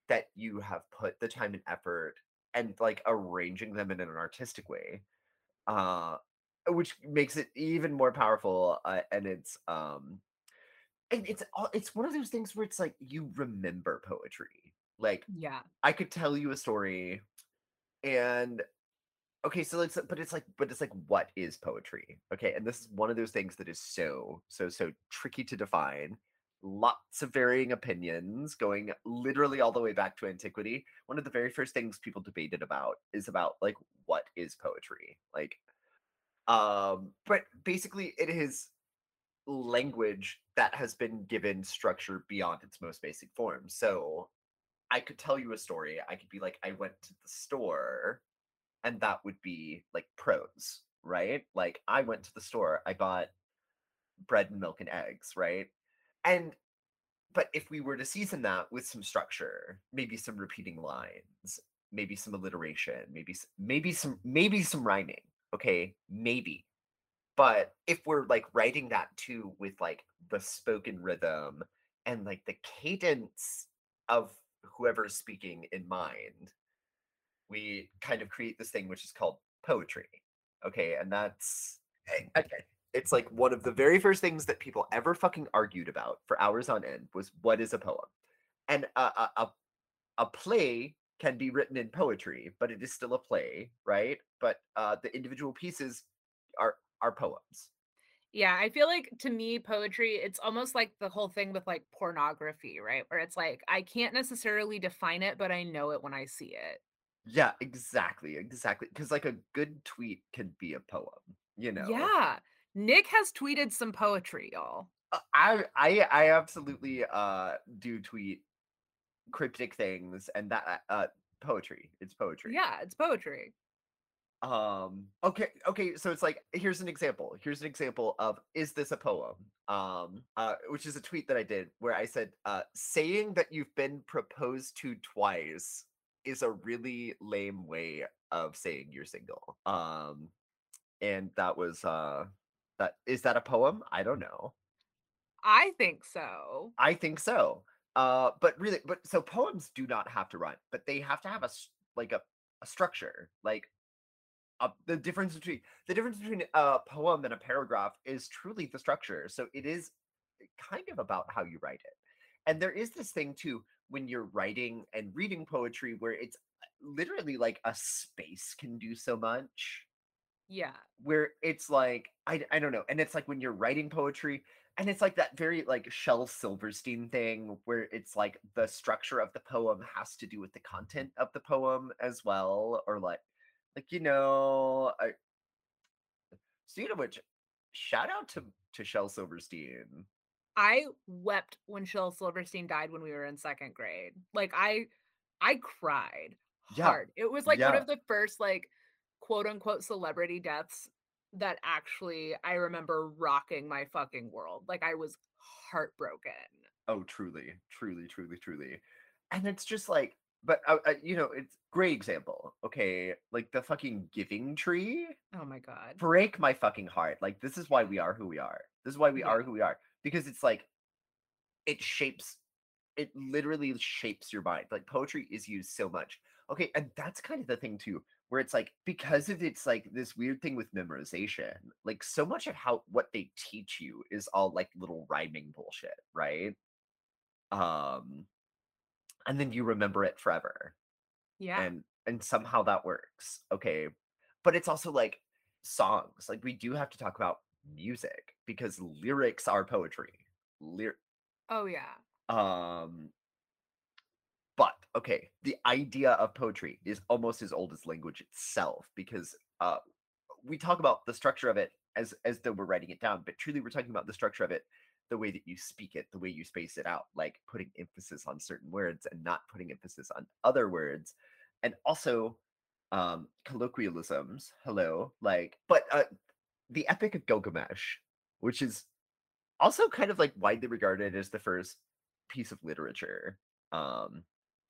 that you have put the time and effort and like arranging them in an artistic way uh which makes it even more powerful uh, and it's um and it's it's one of those things where it's like you remember poetry like Yeah. i could tell you a story and Okay, so it's but it's like but it's like what is poetry? Okay, and this is one of those things that is so so so tricky to define. Lots of varying opinions going literally all the way back to antiquity. One of the very first things people debated about is about like what is poetry? Like um but basically it is language that has been given structure beyond its most basic form. So I could tell you a story. I could be like I went to the store and that would be like prose. right? Like I went to the store, I bought bread and milk and eggs, right? And but if we were to season that with some structure, maybe some repeating lines, maybe some alliteration, maybe maybe some maybe some rhyming, okay? Maybe. But if we're like writing that too with like the spoken rhythm and like the cadence of whoever's speaking in mind, we kind of create this thing which is called poetry. Okay, and that's eh, okay. It's like one of the very first things that people ever fucking argued about for hours on end was what is a poem, and a a, a, a play can be written in poetry, but it is still a play, right? But uh, the individual pieces are are poems. Yeah, I feel like to me, poetry, it's almost like the whole thing with like pornography, right? Where it's like, I can't necessarily define it, but I know it when I see it. Yeah, exactly, exactly. Because like a good tweet can be a poem, you know. Yeah. Nick has tweeted some poetry, y'all. Uh, I I I absolutely uh do tweet cryptic things and that uh, uh poetry. It's poetry. Yeah, it's poetry. Um okay, okay, so it's like here's an example. Here's an example of is this a poem? Um uh which is a tweet that I did where I said uh saying that you've been proposed to twice is a really lame way of saying you're single. Um and that was uh that is that a poem? I don't know. I think so. I think so. Uh but really but so poems do not have to rhyme, but they have to have a like a, a structure. Like uh, the difference between the difference between a poem and a paragraph is truly the structure. So it is kind of about how you write it. And there is this thing too when you're writing and reading poetry where it's uh, literally like a space can do so much. Yeah. Where it's like I I don't know, and it's like when you're writing poetry and it's like that very like Shel Silverstein thing where it's like the structure of the poem has to do with the content of the poem as well or like like you know I speaking of which shout out to to Shel Silverstein I wept when Shel Silverstein died when we were in second grade. Like I I cried yeah hard. It was like one of the first like quote unquote celebrity deaths that actually I remember rocking my fucking world. Like I was heartbroken. oh truly truly truly truly and it's just like but uh, uh, you know it's great example okay like the fucking giving tree Oh my god. break my fucking heart like this is why we are who we are this is why we Yeah. are who we are because it's like it shapes it literally shapes your mind like poetry is used so much okay and that's kind of the thing too where it's like because of it's like this weird thing with memorization like so much of how what they teach you is all like little rhyming bullshit right um and then you remember it forever Yeah. and and somehow that works okay but it's also like songs like we do have to talk about music because lyrics are poetry Lyr- Oh yeah. um okay the idea of poetry is almost as old as language itself because uh we talk about the structure of it as as though we're writing it down but truly we're talking about the structure of it the way that you speak it the way you space it out like putting emphasis on certain words and not putting emphasis on other words and also um colloquialisms hello like but uh the epic of gilgamesh which is also kind of like widely regarded as the first piece of literature um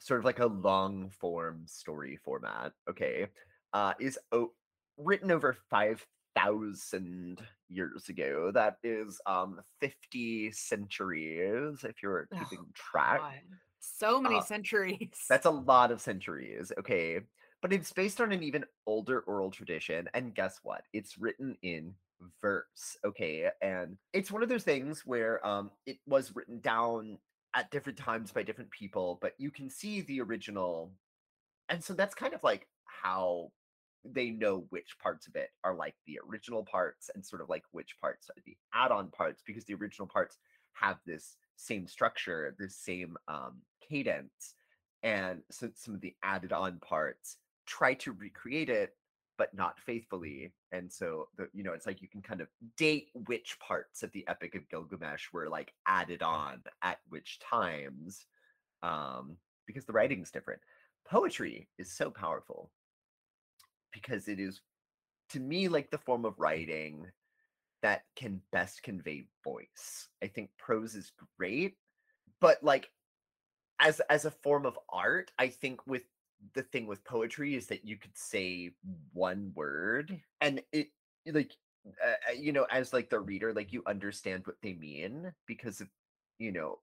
sort of like a long form story format okay uh is o- written over 5000 years ago that is um 50 centuries if you're Oh keeping track god. So many uh centuries. that's a lot of centuries okay but it's based on an even older oral tradition and guess what it's written in verse okay and it's one of those things where um it was written down at different times by different people but you can see the original and so that's kind of like how they know which parts of it are like the original parts and sort of like which parts are the add-on parts because the original parts have this same structure this same um cadence and so some of the added on parts try to recreate it but not faithfully and so the you know it's like you can kind of date which parts of the epic of gilgamesh were like added on at which times um because the writing's different poetry is so powerful because it is to me like the form of writing that can best convey voice. I think prose is great, but like as as a form of art, I think with the thing with poetry is that you could say one word and it like uh, you know as like the reader like you understand what they mean because of you know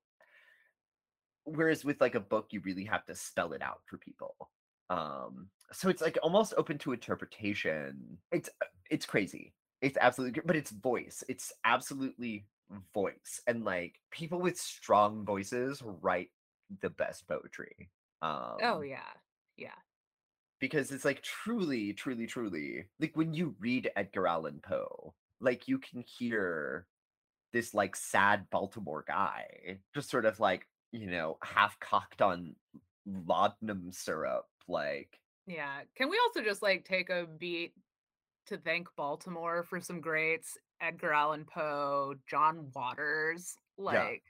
whereas with like a book you really have to spell it out for people um so it's like almost open to interpretation. It's uh, it's crazy. It's absolutely but it's voice. It's absolutely voice and like people with strong voices write the best poetry oh um yeah yeah. because it's like truly truly truly like when you read edgar allan poe like you can hear this like sad baltimore guy just sort of like you know half cocked on laudanum syrup like yeah can we also just like take a beat to thank baltimore for some greats edgar allan poe john waters yeah. like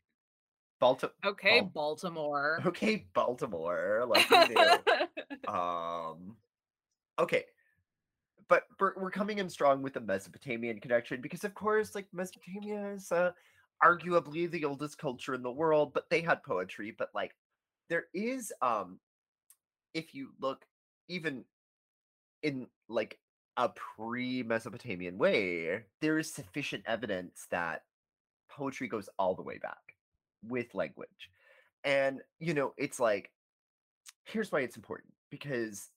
baltimore okay baltimore. Okay baltimore like um okay. But we're coming in strong with the mesopotamian connection because of course like mesopotamia is uh, arguably the oldest culture in the world but they had poetry but like there is um if you look even in like a pre-mesopotamian way there is sufficient evidence that poetry goes all the way back with language. And you know it's like here's why it's important because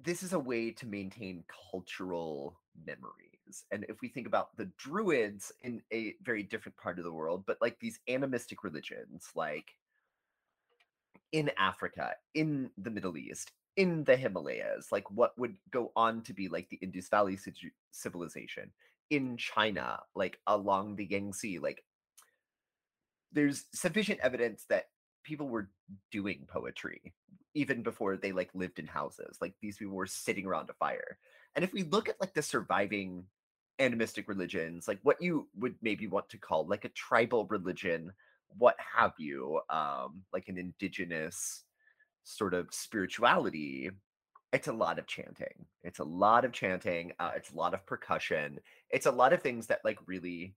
this is a way to maintain cultural memories. And if we think about the Druids in a very different part of the world, but like these animistic religions, like in Africa, in the Middle East, in the Himalayas, like what would go on to be like the Indus Valley ci- civilization, in China, like along the Yangtze, like there's sufficient evidence that people were doing poetry even before they like lived in houses. Like these people were sitting around a fire. And if we look at like the surviving animistic religions, like what you would maybe want to call like a tribal religion, what have you, um, like an indigenous sort of spirituality, it's a lot of chanting. It's a lot of chanting. Uh, it's a lot of percussion. It's a lot of things that like really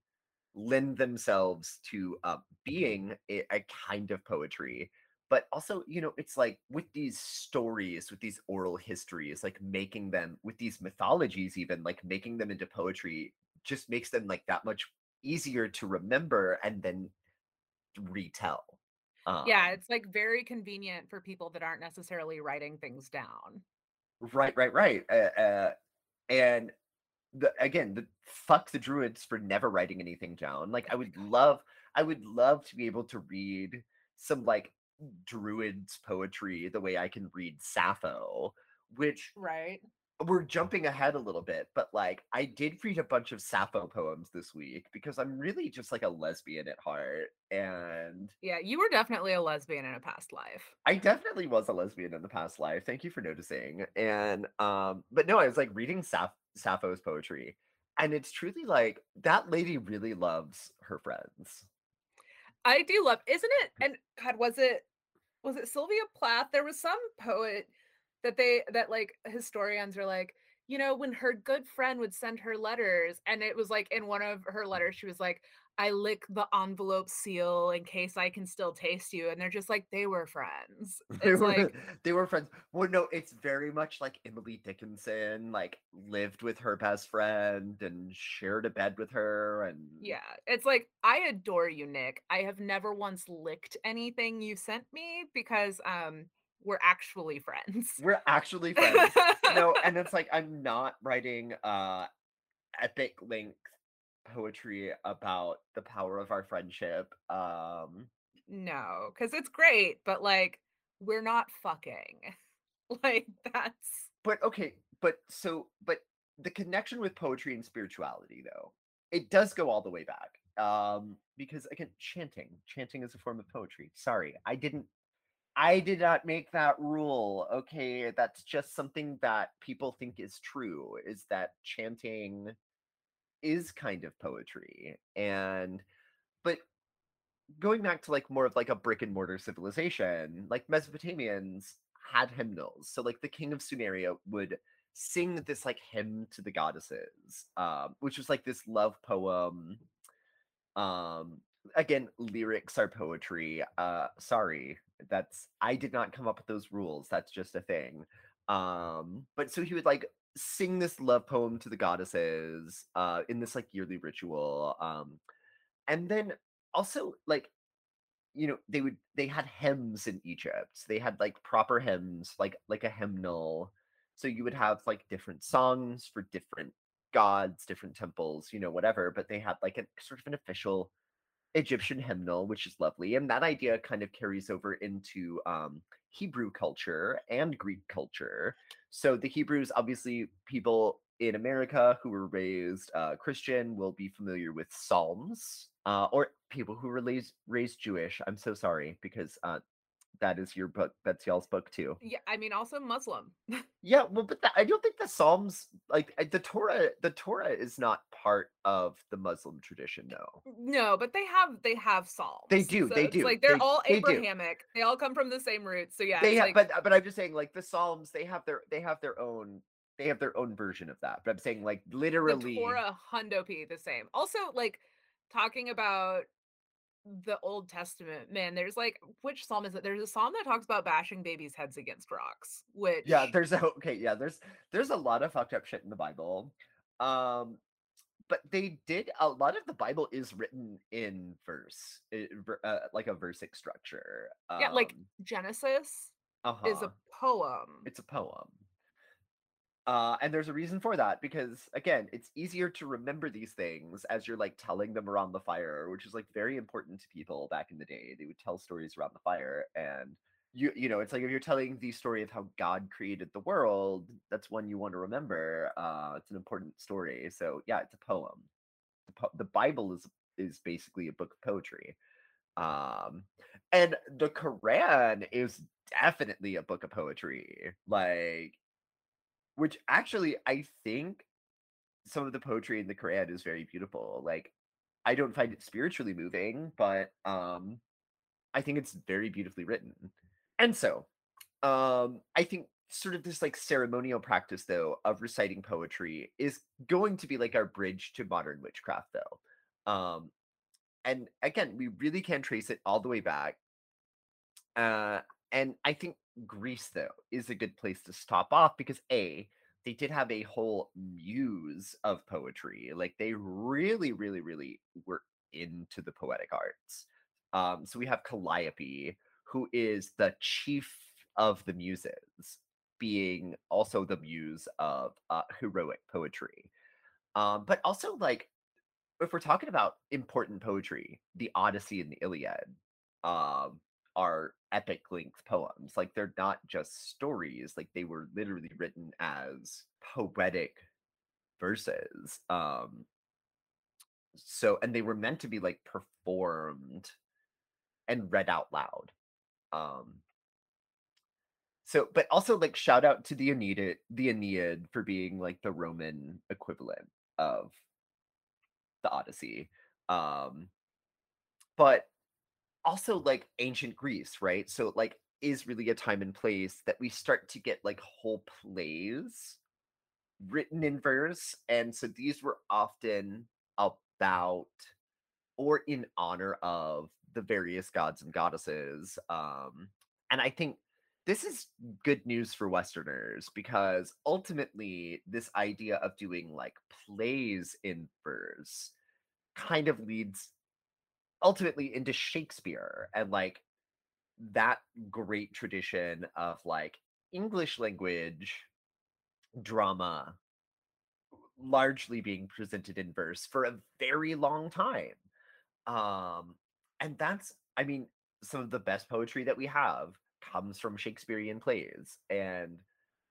lend themselves to uh, being a, a kind of poetry but also you know it's like with these stories with these oral histories like making them with these mythologies even like making them into poetry just makes them like that much easier to remember and then retell yeah um it's like very convenient for people that aren't necessarily writing things down. Right right right uh, uh, and the again the fuck the druids for never writing anything down like i would love i would love to be able to read some like druids poetry the way i can read sappho which right we're jumping ahead a little bit but like i did read a bunch of sappho poems this week because i'm really just like a lesbian at heart and yeah you were definitely a lesbian in a past life I definitely was a lesbian in the past life. Thank you for noticing. And um, but no, I was like reading Sap- Sappho's poetry, and it's truly like that lady really loves her friends. i do love isn't it and god was it was it sylvia plath there was some poet that they that like historians are like you know when her good friend would send her letters and it was like in one of her letters she was like i lick the envelope seal in case i can still taste you and they're just like they were friends They were like they were friends. Well, no, it's very much like Emily Dickinson, like lived with her best friend and shared a bed with her, and yeah it's like i adore you nick i have never once licked anything you sent me because um we're actually friends we're actually friends. No, and it's like I'm not writing uh epic length poetry about the power of our friendship. Um No, because it's great, but like we're not fucking. Like that's but okay, but so but the connection with poetry and spirituality though, it does go all the way back. Um because again, chanting, chanting is a form of poetry. Sorry, I didn't I did not make that rule. Okay, that's just something that people think is true is that chanting is kind of poetry. And but going back to like more of like a brick and mortar civilization, like Mesopotamians had hymnals. So like the king of Sumeria would sing this like hymn to the goddesses, um, which was like this love poem. Um, again, lyrics are poetry. Uh, sorry, that's I did not come up with those rules. That's just a thing. Um, but so he would like sing this love poem to the goddesses uh in this like yearly ritual. Um, and then also like you know they would they had hymns in egypt they had like proper hymns like like a hymnal so you would have like different songs for different gods different temples you know whatever but they had like a sort of an official egyptian hymnal which is lovely and that idea kind of carries over into um hebrew culture and greek culture so the hebrews obviously people in america who were raised uh, christian will be familiar with psalms uh, or people who were raised, raised Jewish. I'm so sorry because uh, that is your book. That's y'all's book too. Yeah, I mean, also Muslim. Yeah, well, but that, I don't think the Psalms, like uh, the Torah, the Torah is not part of the Muslim tradition, no. no, but they have they have psalms. They do, So they it's do, Like they're they- all. Abrahamic. They all come from the same roots. So yeah, They have, like but but I'm just saying, like the Psalms, they have their they have their own they have their own version of that. But I'm saying, like literally, the Torah hundo p the same. Also, like talking about the Old Testament, man, there's like which psalm is it? There's a psalm that talks about bashing babies' heads against rocks, which yeah there's a okay yeah there's there's a lot of fucked up shit in the bible um but they did a lot of the bible is written in verse uh, like a versic structure yeah, like um, Genesis uh-huh. is a poem. it's a poem uh and there's a reason for that because again it's easier to remember these things as you're like telling them around the fire which is like very important to people back in the day. They would tell stories around the fire and you you know it's like if you're telling the story of how god created the world that's one you want to remember uh it's an important story. So yeah it's a poem. The, po- the bible is is basically a book of poetry. Um and the quran is definitely a book of poetry. Like which actually I think some of the poetry in the Quran is very beautiful. Like I don't find it spiritually moving, but um I think it's very beautifully written. And so, um I think sort of this like ceremonial practice though of reciting poetry is going to be like our bridge to modern witchcraft though. Um and again, we really can trace it all the way back. Uh and I think Greece though is a good place to stop off because a they did have a whole muse of poetry. Like they really, really, really were into the poetic arts. Um, so we have Calliope, who is the chief of the muses, being also the muse of uh, heroic poetry. Um, but also like if we're talking about important poetry, the Odyssey and the Iliad um, are epic length poems. Like they're not just stories, like they were literally written as poetic verses. Um, so, and they were meant to be like performed and read out loud. Um, so, but also like shout out to the Aeneid, the Aeneid for being like the Roman equivalent of the Odyssey. Um, but also like ancient Greece, right? So like is really a time and place that we start to get like whole plays written in verse. And so these were often about or in honor of the various gods and goddesses. Um, and I think this is good news for Westerners because ultimately, this idea of doing like plays in verse kind of leads ultimately into Shakespeare and like that great tradition of like English language drama largely being presented in verse for a very long time. Um and that's I mean some of the best poetry that we have comes from Shakespearean plays and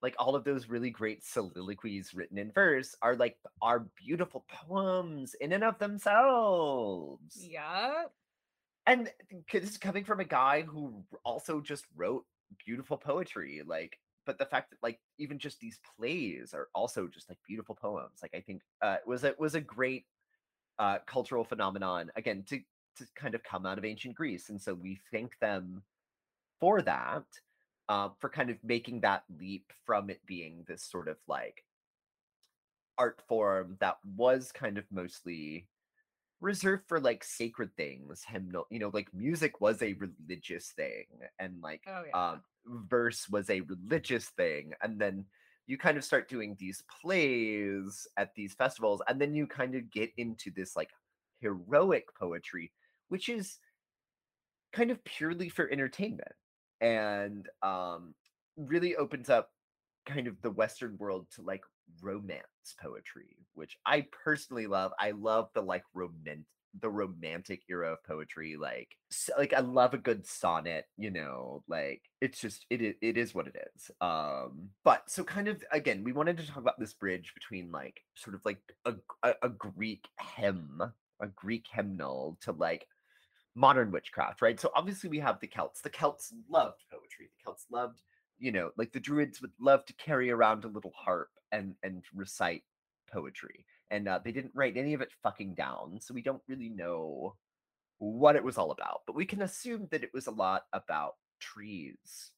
like all of those really great soliloquies written in verse are like are beautiful poems in and of themselves yeah. and this is coming from a guy who also just wrote beautiful poetry like but the fact that like even just these plays are also just like beautiful poems like i think uh was it was a great uh cultural phenomenon again to to kind of come out of ancient greece and so we thank them for that uh, for kind of making that leap from it being this sort of like art form that was kind of mostly reserved for like sacred things hymnal you know like music was a religious thing and like Oh yeah. um verse was a religious thing and then you kind of start doing these plays at these festivals and then you kind of get into this like heroic poetry which is kind of purely for entertainment and um really opens up kind of the western world to like romance poetry which i personally love i love the like romantic the romantic era of poetry like s like i love a good sonnet you know like it's just it it is what it is um but so kind of again we wanted to talk about this bridge between like sort of like a a, a greek hymn a greek hymnal to like modern witchcraft, right? So obviously we have the Celts. The Celts loved poetry. The Celts loved, you know, like the Druids would love to carry around a little harp and and recite poetry. And uh, they didn't write any of it fucking down, so we don't really know what it was all about. But we can assume that it was a lot about trees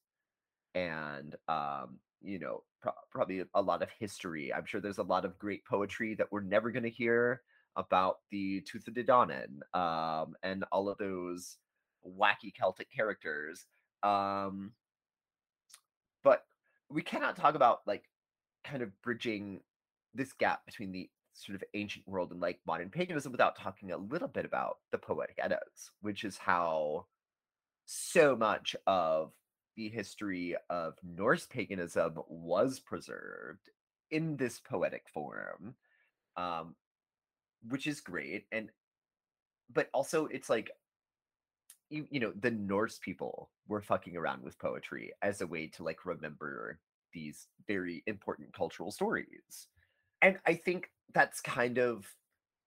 and um you know pro- probably a lot of history i'm sure there's a lot of great poetry that we're never going to hear about the Tuatha Dé Danann, um and all of those wacky celtic characters um but we cannot talk about like kind of bridging this gap between the sort of ancient world and like modern paganism without talking a little bit about the poetic eddas which is how so much of the history of Norse paganism was preserved in this poetic form, um, which is great. And but also it's like you you know the Norse people were fucking around with poetry as a way to like remember these very important cultural stories. And I think that's kind of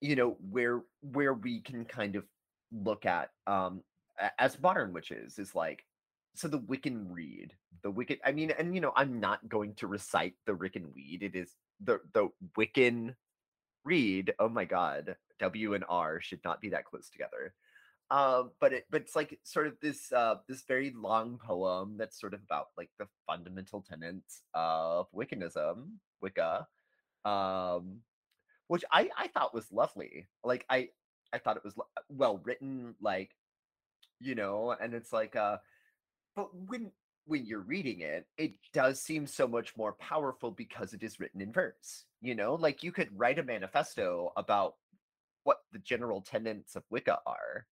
you know where where we can kind of look at um as modern witches is like so the Wiccan Rede, the Wiccan. I mean, and you know, I'm not going to recite the Wiccan Weed. It is the the Wiccan Rede. Oh my God, W and R should not be that close together. Um, but it but it's like sort of this uh this very long poem that's sort of about like the fundamental tenets of Wiccanism, Wicca, um, which I I thought was lovely. Like I I thought it was lo- well written, like you know, and it's like uh but when when you're reading it, it does seem so much more powerful because it is written in verse. You know, like you could write a manifesto about what the general tenets of Wicca are,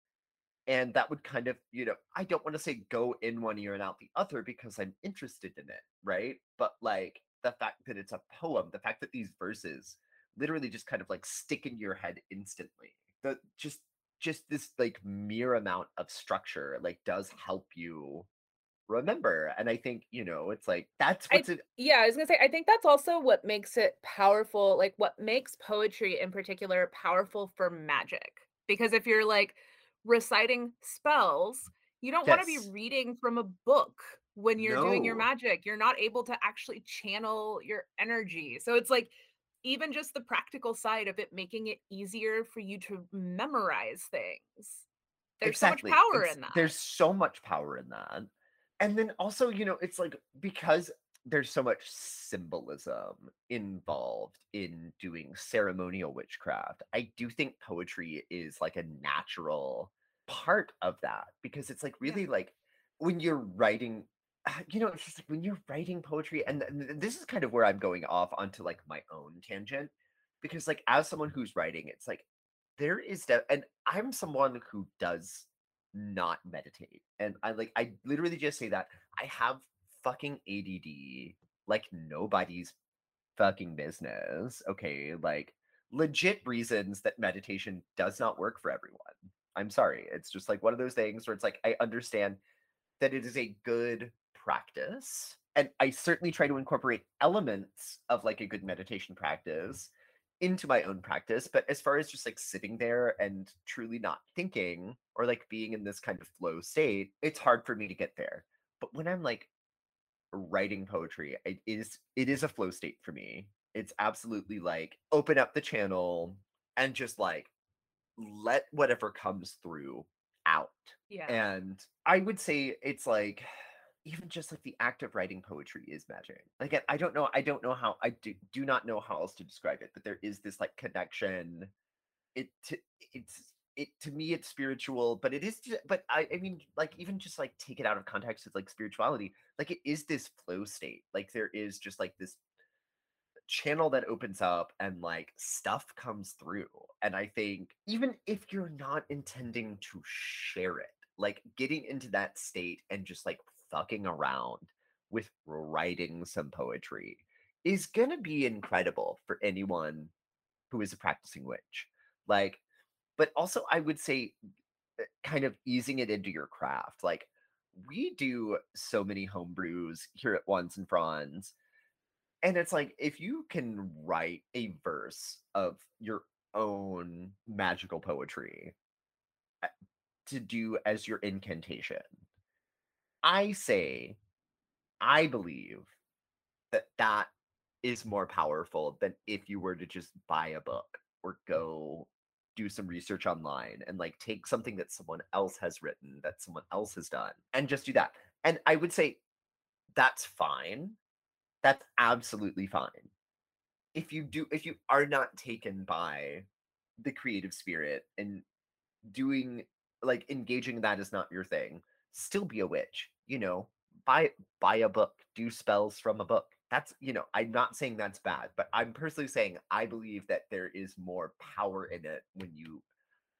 and that would kind of, you know, I don't want to say go in one ear and out the other because I'm interested in it, right? But like the fact that it's a poem, the fact that these verses literally just kind of like stick in your head instantly. The just just this like mere amount of structure like does help you remember. And I think, you know, it's like that's I it yeah, I was gonna say, I think that's also what makes it powerful, like what makes poetry in particular powerful for magic. Because if you're like reciting spells, you don't want to be reading from a book when you're doing your magic. You're not able to actually channel your energy. So it's like even just the practical side of it making it easier for you to memorize things. There's so much power It's in that. there's so much power in that. And then also, you know, it's like because there's so much symbolism involved in doing ceremonial witchcraft, I do think poetry is like a natural part of that because it's like Yeah. really like when you're writing you know, it's just like when you're writing poetry, and, th- th- this is kind of where I'm going off onto like my own tangent because like as someone who's writing, it's like there is de- and I'm someone who does not meditate. And I like I literally just say that I have fucking ADD like nobody's fucking business. Okay, like legit reasons that meditation does not work for everyone. I'm sorry. It's just like one of those things where it's like I understand that it is a good practice. And I certainly try to incorporate elements of like a good meditation practice into my own practice. But as far as just like sitting there and truly not thinking or like being in this kind of flow state, it's hard for me to get there. But when I'm like writing poetry, it is it is a flow state for me. It's absolutely like open up the channel and just like let whatever comes through out. Yeah. And I would say it's like even just like the act of writing poetry is magic. Like I- don't know, I don't know how I do do not know how else to describe it, but there is this like connection. It to, it's it to me it's spiritual, but it is but I I mean like even just like take it out of context with like spirituality, like it is this flow state. Like there is just like this channel that opens up and like stuff comes through. And I think even if you're not intending to share it, like getting into that state and just like fucking around with writing some poetry is going to be incredible for anyone who is a practicing witch. Like, but also I would say uh, kind of easing it into your craft. Like, we do so many home brews here at Once and Fronds and it's like if you can write a verse of your own magical poetry uh, to do as your incantation, I say, I believe that that is more powerful than if you were to just buy a book or go do some research online and like take something that someone else has written, that someone else has done, and just do that. And I would say that's fine that's absolutely fine. If you do if you are not taken by the creative spirit and doing like engaging that is not your thing, still be a witch, you know. Buy buy a book, do spells from a book. That's, you know, I'm not saying that's bad, but I'm personally saying I believe that there is more power in it when you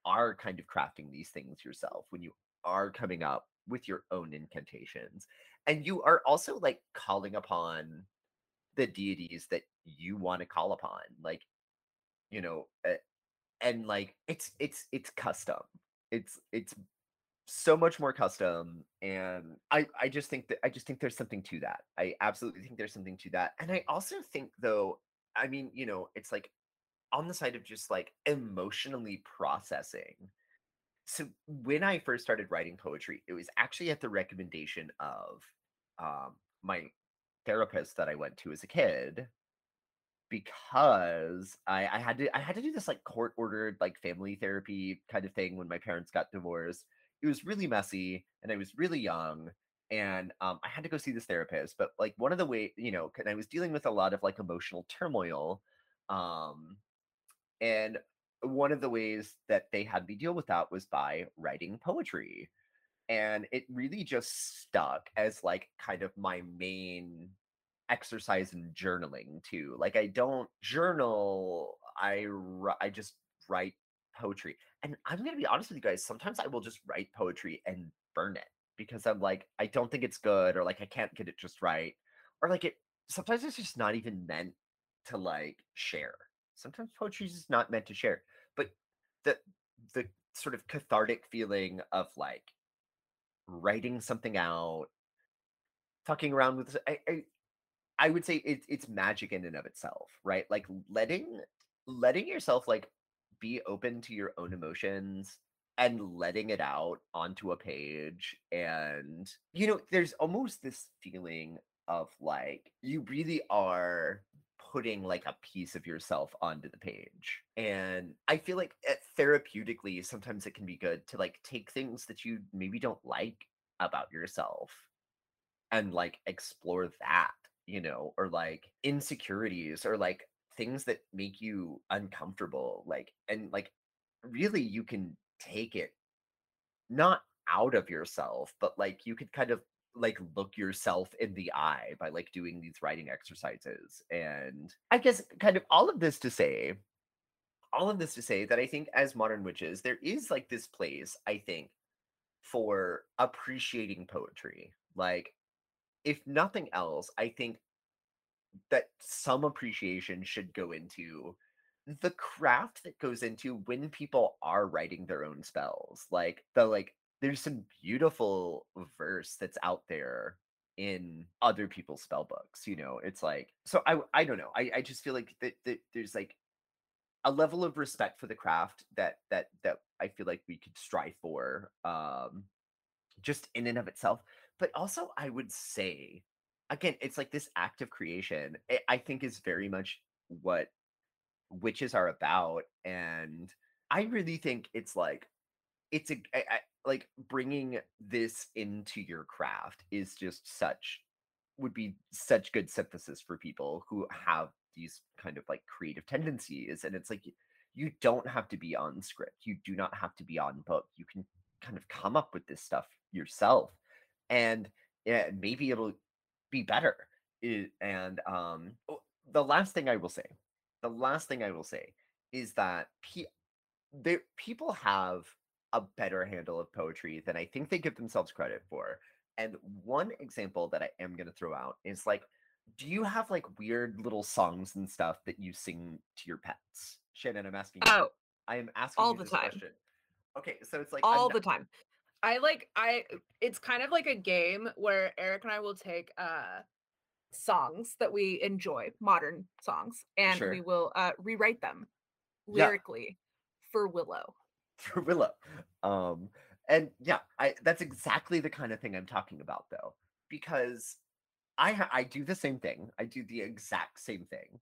are kind of crafting these things yourself, when you are coming up with your own incantations. And you are also like calling upon the deities that you want to call upon. Like, you know, uh, and like it's it's it's custom. It's it's so much more custom and I I just think that I just think there's something to that. I absolutely think there's something to that. And I also think though, I mean, you know, it's like on the side of just like emotionally processing so when I first started writing poetry, it was actually at the recommendation of um, my therapist that I went to as a kid because I, I had to I had to do this like court ordered like family therapy kind of thing when my parents got divorced. It was really messy and I was really young and um, I had to go see this therapist. But like one of the way you know, and I was dealing with a lot of like emotional turmoil, um, and one of the ways that they had me deal with that was by writing poetry and it really just stuck as like kind of my main exercise in journaling too. Like I don't journal, I I just write poetry. And I'm going to be honest with you guys, sometimes I will just write poetry and burn it because I'm like I don't think it's good or like I can't get it just right or like it sometimes it's just not even meant to like share. Sometimes poetry is not meant to share. But the the sort of cathartic feeling of like writing something out, fucking around with I, I, I would say it's it's magic in and of itself, right? Like letting letting yourself like be open to your own emotions and letting it out onto a page and you know there's almost this feeling of like you really are putting like a piece of yourself onto the page. And I feel like eh, therapeutically, sometimes it can be good to like take things that you maybe don't like about yourself and like explore that, you know, or like insecurities or like things that make you uncomfortable. Like, and like really you can take it not out of yourself, but like you could kind of like look yourself in the eye by like doing these writing exercises. And I guess kind of all of this to say, all of this to say that I think as modern witches, there is like this place, I think, for appreciating poetry. Like, if nothing else, I think that some appreciation should go into the craft that goes into when people are writing their own spells. Like the like there's some beautiful verse that's out there in other people's spell books you know it's like so i i don't know i i just feel like that, that there's like a level of respect for the craft that that that i feel like we could strive for um just in and of itself but also i would say again it's like this act of creation i I think is very much what witches are about and i really think it's like it's a I, I, like bringing this into your craft is just such would be such good synthesis for people who have these kind of like creative tendencies and it's like you don't have to be on script you do not have to be on book you can kind of come up with this stuff yourself and yeah, maybe it'll be better It- and um oh, the last thing i will say the last thing i will say is that pe- there people have a better handle of poetry than i think they give themselves credit for and one example that i am going to throw out is like do you have like weird little songs and stuff that you sing to your pets shannon i'm asking you Oh, i am asking all you the this time. question okay so it's like all I'm the time. I like I it's kind of like a game where Eric and I will take uh songs that we enjoy, modern songs, and we will uh rewrite them Yeah, lyrically for Willow. for Willow. Um, and yeah, I that's exactly the kind of thing I'm talking about though, because I ha- I do the same thing. I do the exact same thing.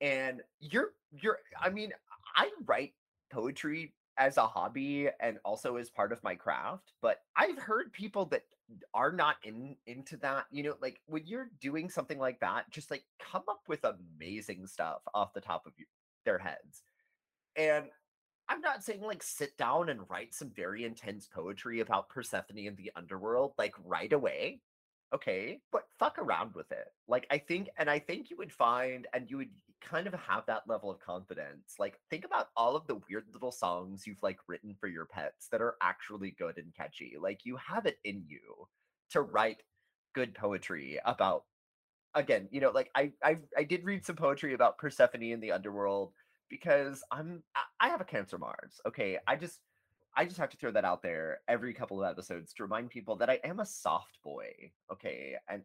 And you're you're I mean, I write poetry as a hobby and also as part of my craft, but I've heard people that are not in into that, you know, like when you're doing something like that, just like come up with amazing stuff off the top of their heads. And I'm not saying like sit down and write some very intense poetry about Persephone and the underworld like right away. Okay, but fuck around with it. Like I think mm. and I think you would find and you would kind of have that level of confidence. Like think about all of the weird little songs you've like written for your pets that are actually good and catchy. Like you have it in you to write good poetry about again, you know, like I I I did read some poetry about Persephone in the underworld because I'm I I have a Cancer Mars. Okay, I just I just have to throw that out there every couple of episodes to remind people that I am a soft boy. Okay, and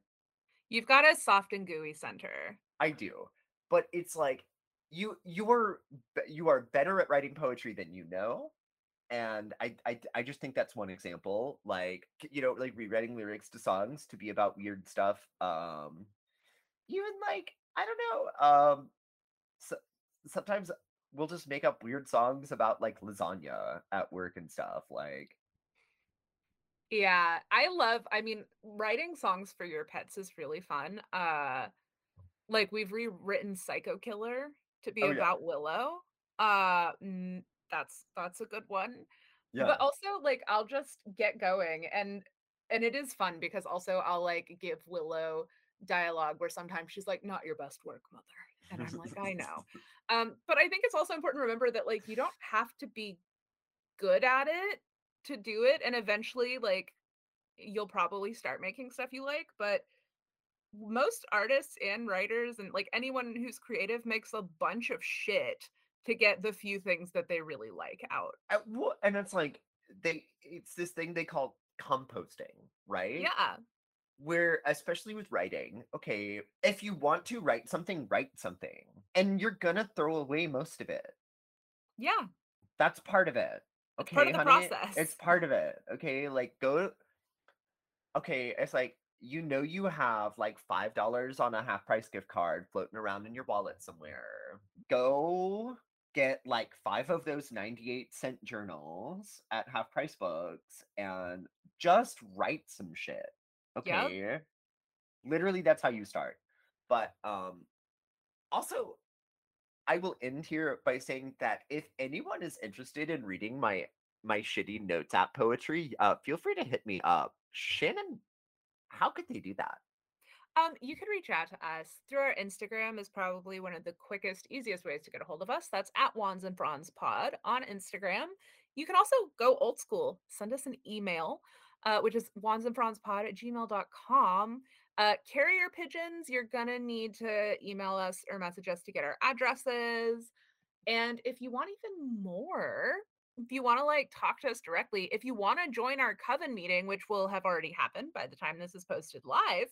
You've got a soft and gooey center. I do, but it's like you you are you are better at writing poetry than you know. And I, I I just think that's one example. Like you know, like rewriting lyrics to songs to be about weird stuff. Um, even like I don't know. Um, so, sometimes we'll just make up weird songs about like lasagna at work and stuff. Like, Yeah, I love I mean, writing songs for your pets is really fun. Uh like we've rewritten Psycho Killer to be oh yeah, about Willow. Uh that's that's a good one. yeah, But also like I'll just get going and and it is fun because also I'll like give Willow dialogue where sometimes she's like not your best work, mother. And I'm like, I know. Um but I think it's also important to remember that like you don't have to be good at it to do it and eventually like you'll probably start making stuff you like, but most artists and writers and like anyone who's creative makes a bunch of shit to get the few things that they really like out. Well, and it's like they it's this thing they call composting, right? Yeah. Where especially with writing, okay, if you want to write something, write something, and you're gonna throw away most of it. Yeah. That's part of it. It's part Okay, of the honey, it's part of it. Okay, like go Okay, it's like you know you have like five dollars on a half price gift card floating around in your wallet somewhere. Go get like five of those 98 cent journals at half price books and just write some shit. Yep. Okay. Literally that's how you start. But um also I will end here by saying that if anyone is interested in reading my my shitty notes app poetry, uh feel free to hit me up. Shannon how could they do that? Um, you could reach out to us through our Instagram is probably one of the quickest, easiest ways to get a hold of us. That's at Wands and Fronds Pod on Instagram. You can also go old school, send us an email, uh, which is wands and fronds pod at gmail.com. Uh, carrier pigeons, you're gonna need to email us or message us to get our addresses. And if you want even more, if you want to like talk to us directly, if you want to join our coven meeting, which will have already happened by the time this is posted live,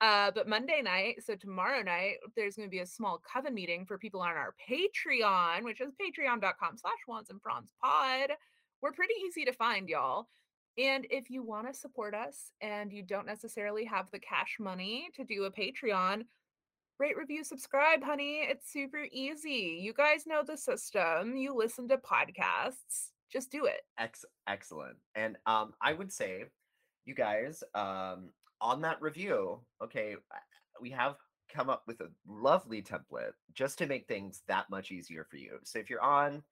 uh, but Monday night, so tomorrow night, there's going to be a small coven meeting for people on our Patreon, which is patreon.com slash wands and fronds pod. We're pretty easy to find, y'all. And if you want to support us and you don't necessarily have the cash money to do a Patreon, Rate, review, subscribe, honey. It's super easy. You guys know the system. You listen to podcasts. Just do it. Ex- excellent. And um, I would say, you guys, um, on that review, okay, we have come up with a lovely template just to make things that much easier for you. So if you're on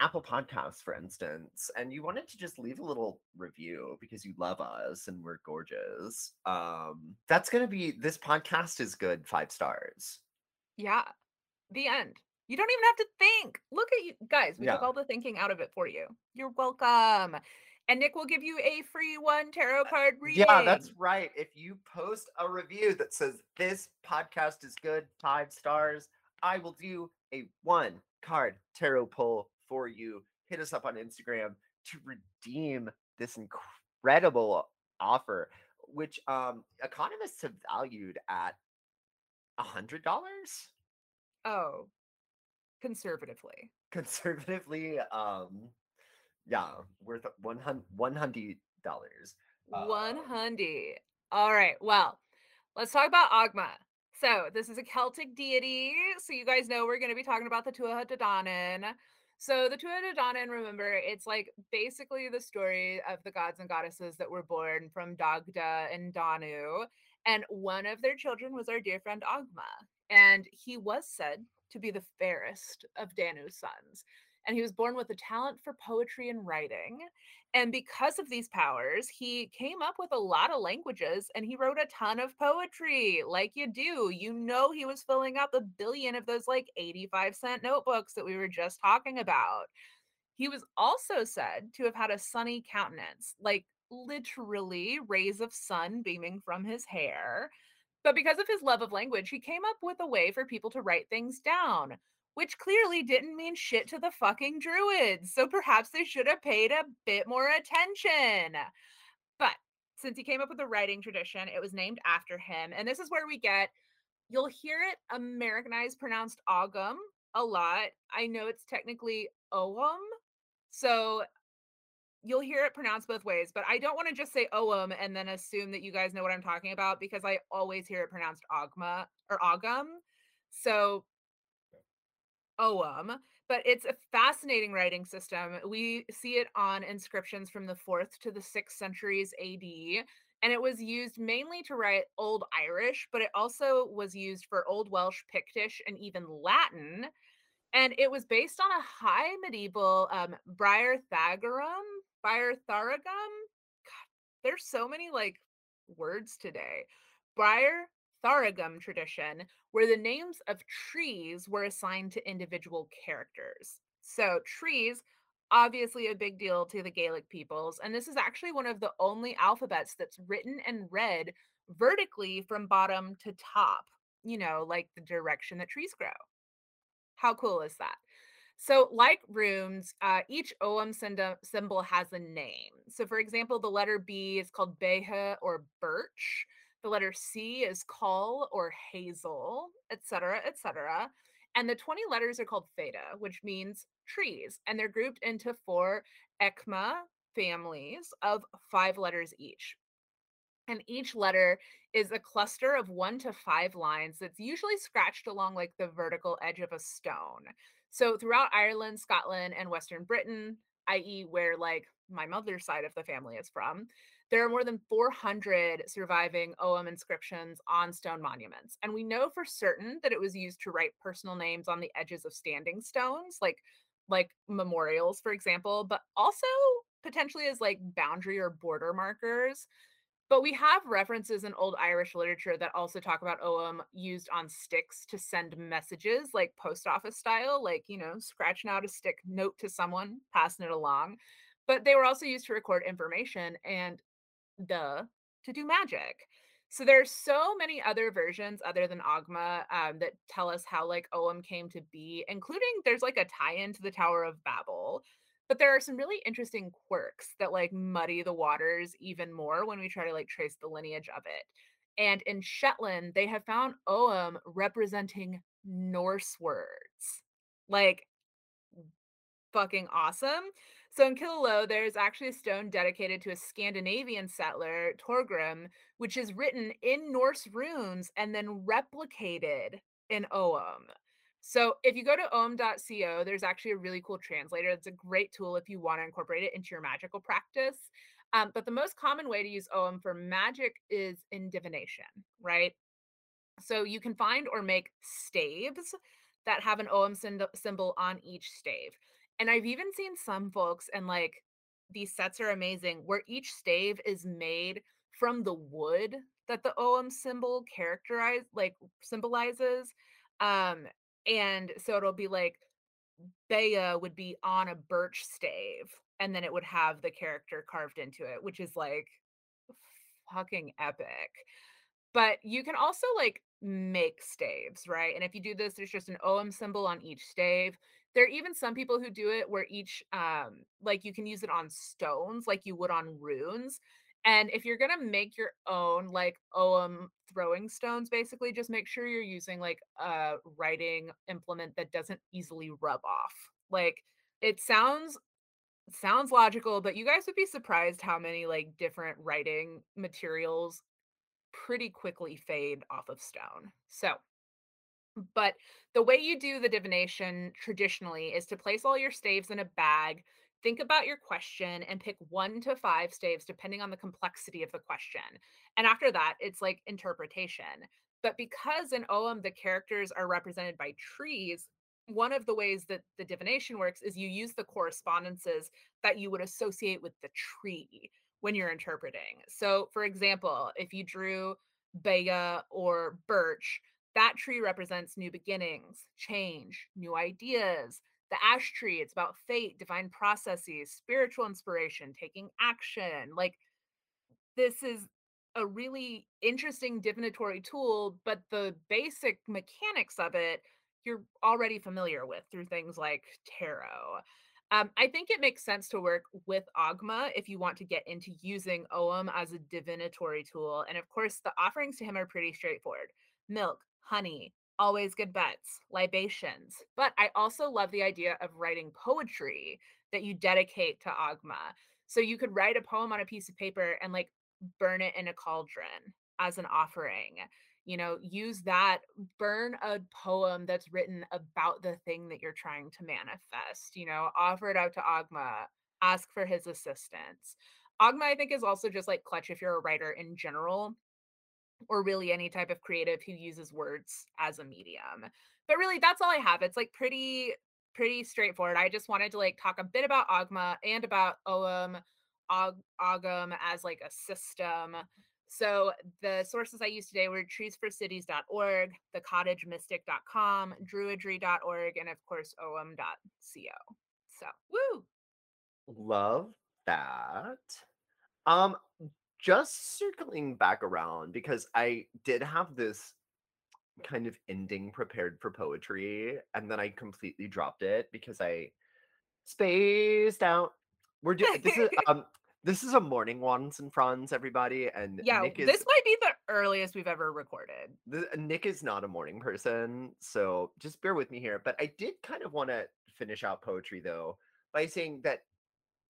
Apple Podcasts, for instance, and you wanted to just leave a little review because you love us and we're gorgeous, um, that's going to be this podcast is good five stars. Yeah. The end. You don't even have to think. Look at you guys. We Yeah. took all the thinking out of it for you. You're welcome. And Nick will give you a free one tarot card reading. Yeah, that's right. If you post a review that says this podcast is good, five stars, I will do a one card tarot pull for you. Hit us up on Instagram to redeem this incredible offer, which um economists have valued at a hundred dollars Oh, conservatively. conservatively. Um, yeah, worth one hundred one hundred dollars. One Uh, hundy. All right. Well, let's talk about Ogma. So this is a Celtic deity. So you guys know we're going to be talking about the Tuatha Dé Danann. So the Tuatha Dé Danann, remember, it's like basically the story of the gods and goddesses that were born from Dagda and Danu. And one of their children was our dear friend Ogma. And he was said to be the fairest of Danu's sons. And he was born with a talent for poetry and writing. And because of these powers, he came up with a lot of languages and he wrote a ton of poetry, like you do. You know, he was filling up a billion of those like 85 cent notebooks that we were just talking about. He was also said to have had a sunny countenance, like literally rays of sun beaming from his hair. But because of his love of language, he came up with a way for people to write things down, which clearly didn't mean shit to the fucking druids. So perhaps they should have paid a bit more attention. But since he came up with the writing tradition, it was named after him. And this is where we get you'll hear it Americanized pronounced Ogum a lot. I know it's technically Ogham. So you'll hear it pronounced both ways, but I don't want to just say Ogham and then assume that you guys know what I'm talking about because I always hear it pronounced Ogma or Ogum. So Ogham, but it's a fascinating writing system. We see it on inscriptions from the 4th to the 6th centuries AD, and it was used mainly to write Old Irish, but it also was used for Old Welsh, Pictish, and even Latin. And it was based on a high medieval um, Briar Thagarum. God, there's so many like words today. Briar Tharagum tradition, where the names of trees were assigned to individual characters. So, trees, obviously a big deal to the Gaelic peoples, and this is actually one of the only alphabets that's written and read vertically from bottom to top, you know, like the direction that trees grow. How cool is that? So, like runes, uh, each Ogham symbol has a name. So, for example, the letter B is called Beith or birch. The letter C is Coll or hazel, etc., etc. And the 20 letters are called feda, which means trees. And they're grouped into four aicme families of five letters each. And each letter is a cluster of one to five lines that's usually scratched along like the vertical edge of a stone. So throughout Ireland, Scotland, and Western Britain, i.e., where like my mother's side of the family is from, there are more than 400 surviving Ogham inscriptions on stone monuments. And we know for certain that it was used to write personal names on the edges of standing stones, like like memorials, for example, but also potentially as like boundary or border markers. But we have references in Old Irish literature that also talk about Ogham used on sticks to send messages, like post office style, like, you know, scratching out a stick note to someone, passing it along. But they were also used to record information and, duh, to do magic. So there's so many other versions other than Ogma um, that tell us how like Ogham came to be, including there's like a tie-in to the Tower of Babel. But there are some really interesting quirks that like muddy the waters even more when we try to like trace the lineage of it. And in Shetland, they have found Ogham representing Norse words. Like fucking awesome. So in Killaloe, there's actually a stone dedicated to a Scandinavian settler, Torgrim, which is written in Norse runes and then replicated in Ogham. So if you go to om.co, there's actually a really cool translator. It's a great tool if you want to incorporate it into your magical practice. Um, but the most common way to use Ogham for magic is in divination, right? So you can find or make staves that have an Ogham symbol on each stave. And I've even seen some folks, and like these sets are amazing, where each stave is made from the wood that the Ogham symbol characterize like symbolizes. Um, and so it'll be like Bea would be on a birch stave, and then it would have the character carved into it, which is like fucking epic. But you can also like make staves, right? And if you do this, there's just an Ogham symbol on each stave. There are even some people who do it where each um like you can use it on stones like you would on runes. And if you're gonna make your own like Ogham throwing stones, basically, just make sure you're using like a writing implement that doesn't easily rub off. Like it sounds sounds logical, but you guys would be surprised how many like different writing materials pretty quickly fade off of stone. So, but the way you do the divination traditionally is to place all your staves in a bag, think about your question, and pick one to five staves depending on the complexity of the question. And after that, it's like interpretation. But because in Ogham the characters are represented by trees, one of the ways that the divination works is you use the correspondences that you would associate with the tree when you're interpreting. So, for example, if you drew Bea or Birch, that tree represents new beginnings, change, new ideas. The ash tree, it's about fate, divine processes, spiritual inspiration, taking action. Like, this is a really interesting divinatory tool, but the basic mechanics of it you're already familiar with through things like tarot. Um, I think it makes sense to work with Ogma if you want to get into using Ogham as a divinatory tool. And of course, the offerings to him are pretty straightforward milk, honey, always good bets, libations. But I also love the idea of writing poetry that you dedicate to Ogma. So you could write a poem on a piece of paper and like burn it in a cauldron as an offering you know use that burn a poem that's written about the thing that you're trying to manifest you know offer it out to Ogma, ask for his assistance Ogma, i think is also just like clutch if you're a writer in general or really any type of creative who uses words as a medium but really that's all i have it's like pretty pretty straightforward i just wanted to like talk a bit about ogma and about Ogham Og- ogum as like a system so the sources I used today were treesforcities.org, thecottagemystic.com, druidry.org, and of course om.co. So woo! Love that. Um, just circling back around because I did have this kind of ending prepared for poetry, and then I completely dropped it because I spaced out. We're doing this is um this is a morning Wands and Fronds, everybody, and yeah, Nick is this might be the earliest we've ever recorded. the, Nick is not a morning person, so just bear with me here. But I did kind of want to finish out poetry though by saying that,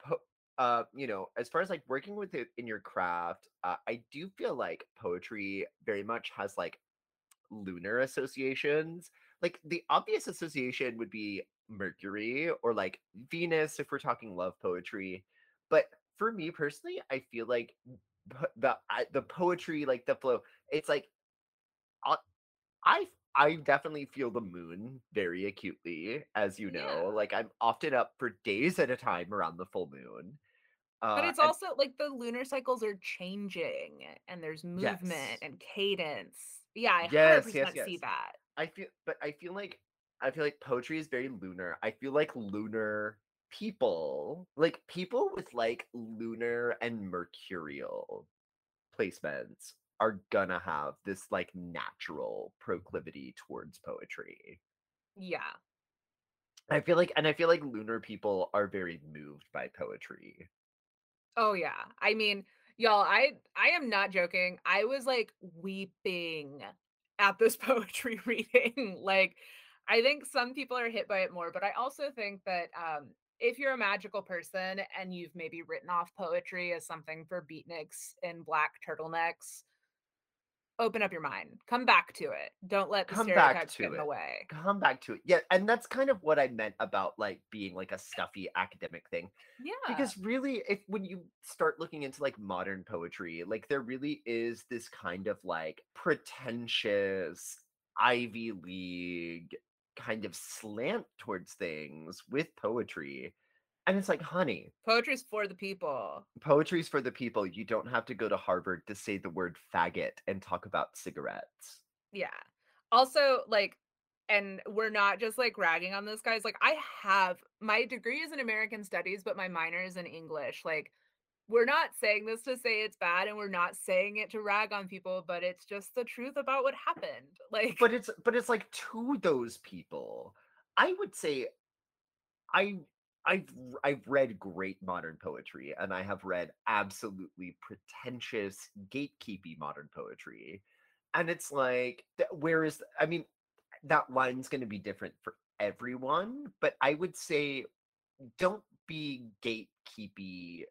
po- uh, you know, as far as like working with it in your craft, uh, I do feel like poetry very much has like lunar associations. Like the obvious association would be Mercury or like Venus if we're talking love poetry, but for me personally, I feel like the I, the poetry, like the flow, it's like I I I definitely feel the moon very acutely, as you know. Yeah. Like I'm often up for days at a time around the full moon. But Uh, it's and also like the lunar cycles are changing and there's movement yes, and cadence. Yeah, I yes, yes, 100% see yes. that. I feel, but I feel like I feel like poetry is very lunar. I feel like lunar people, like people with like lunar and mercurial placements are gonna have this like natural proclivity towards poetry. Yeah. I feel like and I feel like lunar people are very moved by poetry. Oh yeah. I mean, y'all, I I am not joking. I was like weeping at this poetry reading. like I think some people are hit by it more, but I also think that um if you're a magical person and you've maybe written off poetry as something for beatniks in black turtlenecks, open up your mind. Come back to it. Don't let the Come back stereotypes get to in the way. Come back to it. Yeah, and that's kind of what I meant about like being like a stuffy academic thing. Yeah. Because really, if when you start looking into like modern poetry, like there really is this kind of like pretentious Ivy League kind of slant towards things with poetry. And it's like, honey, Poetry's for the people. poetry's for the people. You don't have to go to Harvard to say the word faggot and talk about cigarettes. Yeah. Also, like, and we're not just like ragging on this, guys. Like, I have my degree is in American Studies, but my minor is in English. Like, we're not saying this to say it's bad, and we're not saying it to rag on people, but it's just the truth about what happened. Like, But it's but it's like to those people. I would say I I've I've read great modern poetry and I have read absolutely pretentious gatekeepy modern poetry. And it's like where is I mean that line's going to be different for everyone, but I would say don't be gatekeepy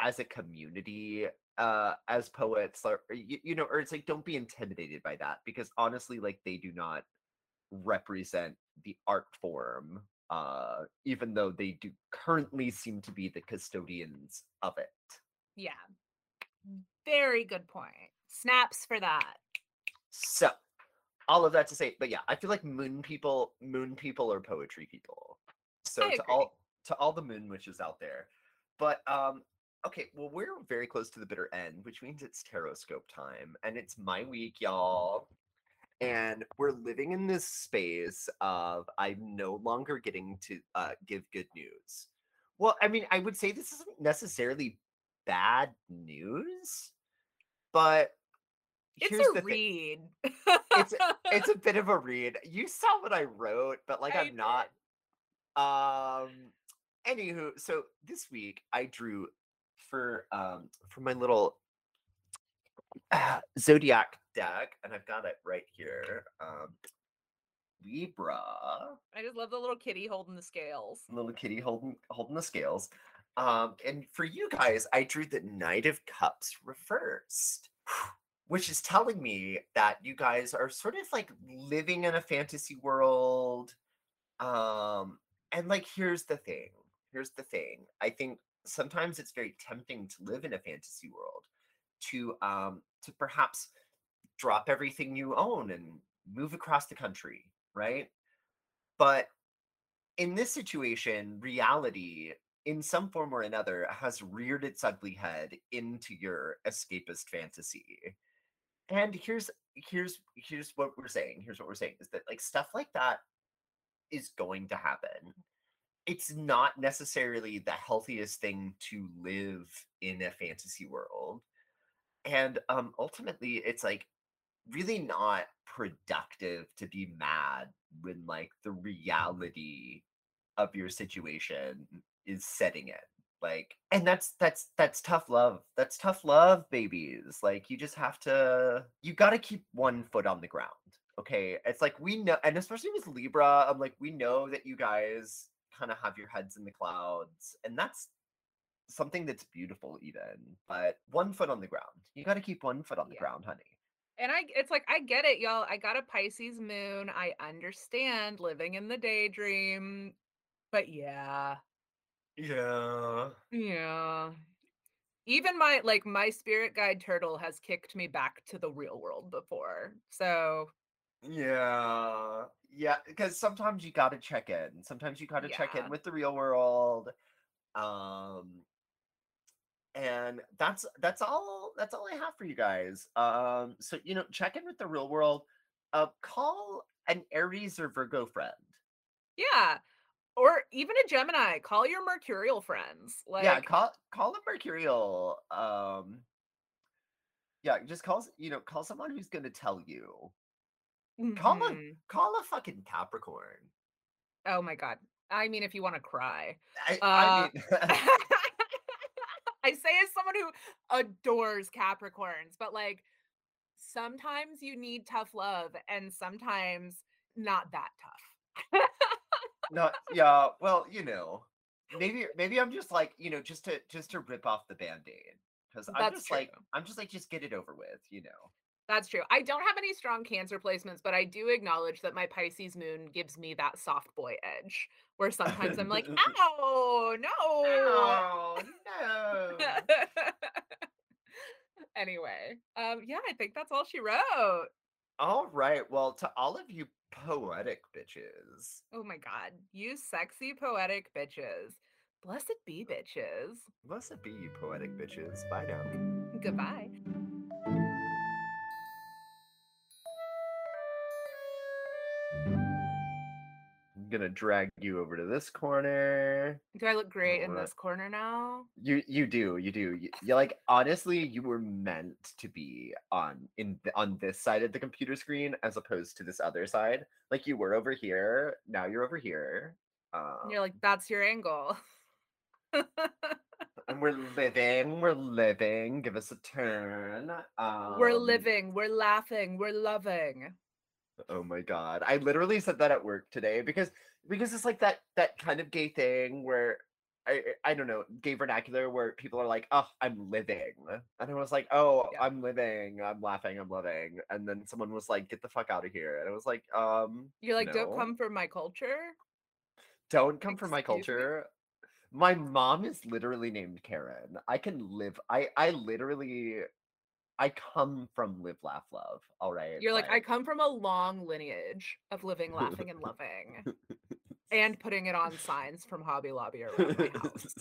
as a community uh as poets or or you, you know or it's like don't be intimidated by that because honestly like they do not represent the art form uh even though they do currently seem to be the custodians of it yeah. Very good point. Snaps for that. so all of that to say but yeah i feel like moon people moon people are poetry people so I to agree. all to all the moon witches out there but um okay well we're very close to the bitter end which means it's taroscope time and it's my week y'all and we're living in this space of i'm no longer getting to uh, give good news well i mean i would say this isn't necessarily bad news but It's here's a read. It's it's a bit of a read. You saw what I wrote, but like I I'm not. Um. Anywho, so this week I drew for um for my little uh, zodiac deck, and I've got it right here. Um, Libra, I just love the little kitty holding the scales. little kitty holding holding the scales. Um, and for you guys, I drew the Knight of Cups reversed, which is telling me that you guys are sort of like living in a fantasy world. Um, and like, here's the thing. Here's the thing. I think sometimes it's very tempting to live in a fantasy world, to um, to perhaps drop everything you own and move across the country, right? But in this situation, reality, in some form or another, has reared its ugly head into your escapist fantasy. And here's here's here's what we're saying. Here's what we're saying is that like stuff like that is going to happen. It's not necessarily the healthiest thing to live in a fantasy world. And um ultimately it's like really not productive to be mad when like the mm-hmm. reality of your situation is setting it like and that's that's that's tough love that's tough love babies like you just have to you got to keep one foot on the ground okay? It's like we know and especially with libra i'm like we know that you guys kind of have your heads in the clouds and that's something that's beautiful even but one foot on the ground you got to keep one foot on the Yeah. ground honey And I it's like I get it, y'all. I got a Pisces moon. I understand living in the daydream. But yeah. yeah Yeah. Even my like my spirit guide turtle has kicked me back to the real world before. So, Yeah. Yeah, because sometimes you got to check in. Sometimes you got to check in with the real world. Um and that's that's all that's all I have for you guys. Um so you know, check in with the real world. Uh call an Aries or Virgo friend. yeah. Or even a Gemini, call your mercurial friends. Like yeah, call call a Mercurial. Um yeah, just call you know, call someone who's going to tell you. Call a mhm. call a fucking Capricorn. Oh my god. I mean if you want to cry. I, Uh, I mean I say as someone who adores Capricorns, but like sometimes you need tough love and sometimes not that tough. No, yeah, well, you know, maybe maybe I'm just like, you know, just to just to rip off the band-aid. Because I'm just like. I'm just like just get it over with, you know. That's true. I don't have any strong Cancer placements, but I do acknowledge that my Pisces moon gives me that soft boy edge, where sometimes I'm like, "Ow, no." Oh no. Anyway, um, yeah, I think that's all she wrote. All right. Well, to all of you poetic bitches, Oh my god, you sexy poetic bitches. Blessed be bitches. blessed be you poetic bitches. Bye now. Goodbye. Gonna drag you over to this corner. Do I look great in this corner now? You you do you do you, like honestly you were meant to be on in on this side of the computer screen as opposed to this other side. Like you were over here, now you're over here. Um, you're like, that's your angle. and we're living, we're living. Give us a turn. Um, we're living, we're laughing, we're loving. Oh my god. I literally said that at work today because because it's like that that kind of gay thing where I I don't know, gay vernacular where people are like, "Oh, I'm living." And I was like, "Oh, Yeah. I'm living. I'm laughing. I'm loving." And then someone was like, "Get the fuck out of here." And I was like, "Um, You're like, don't come for my culture. Don't come for my Excuse me? culture." My mom is literally named Karen. I can live I I literally I come from live laugh love, all right? You're like, I come from a long lineage of living, laughing, and loving, and putting it on signs from Hobby Lobby around my house.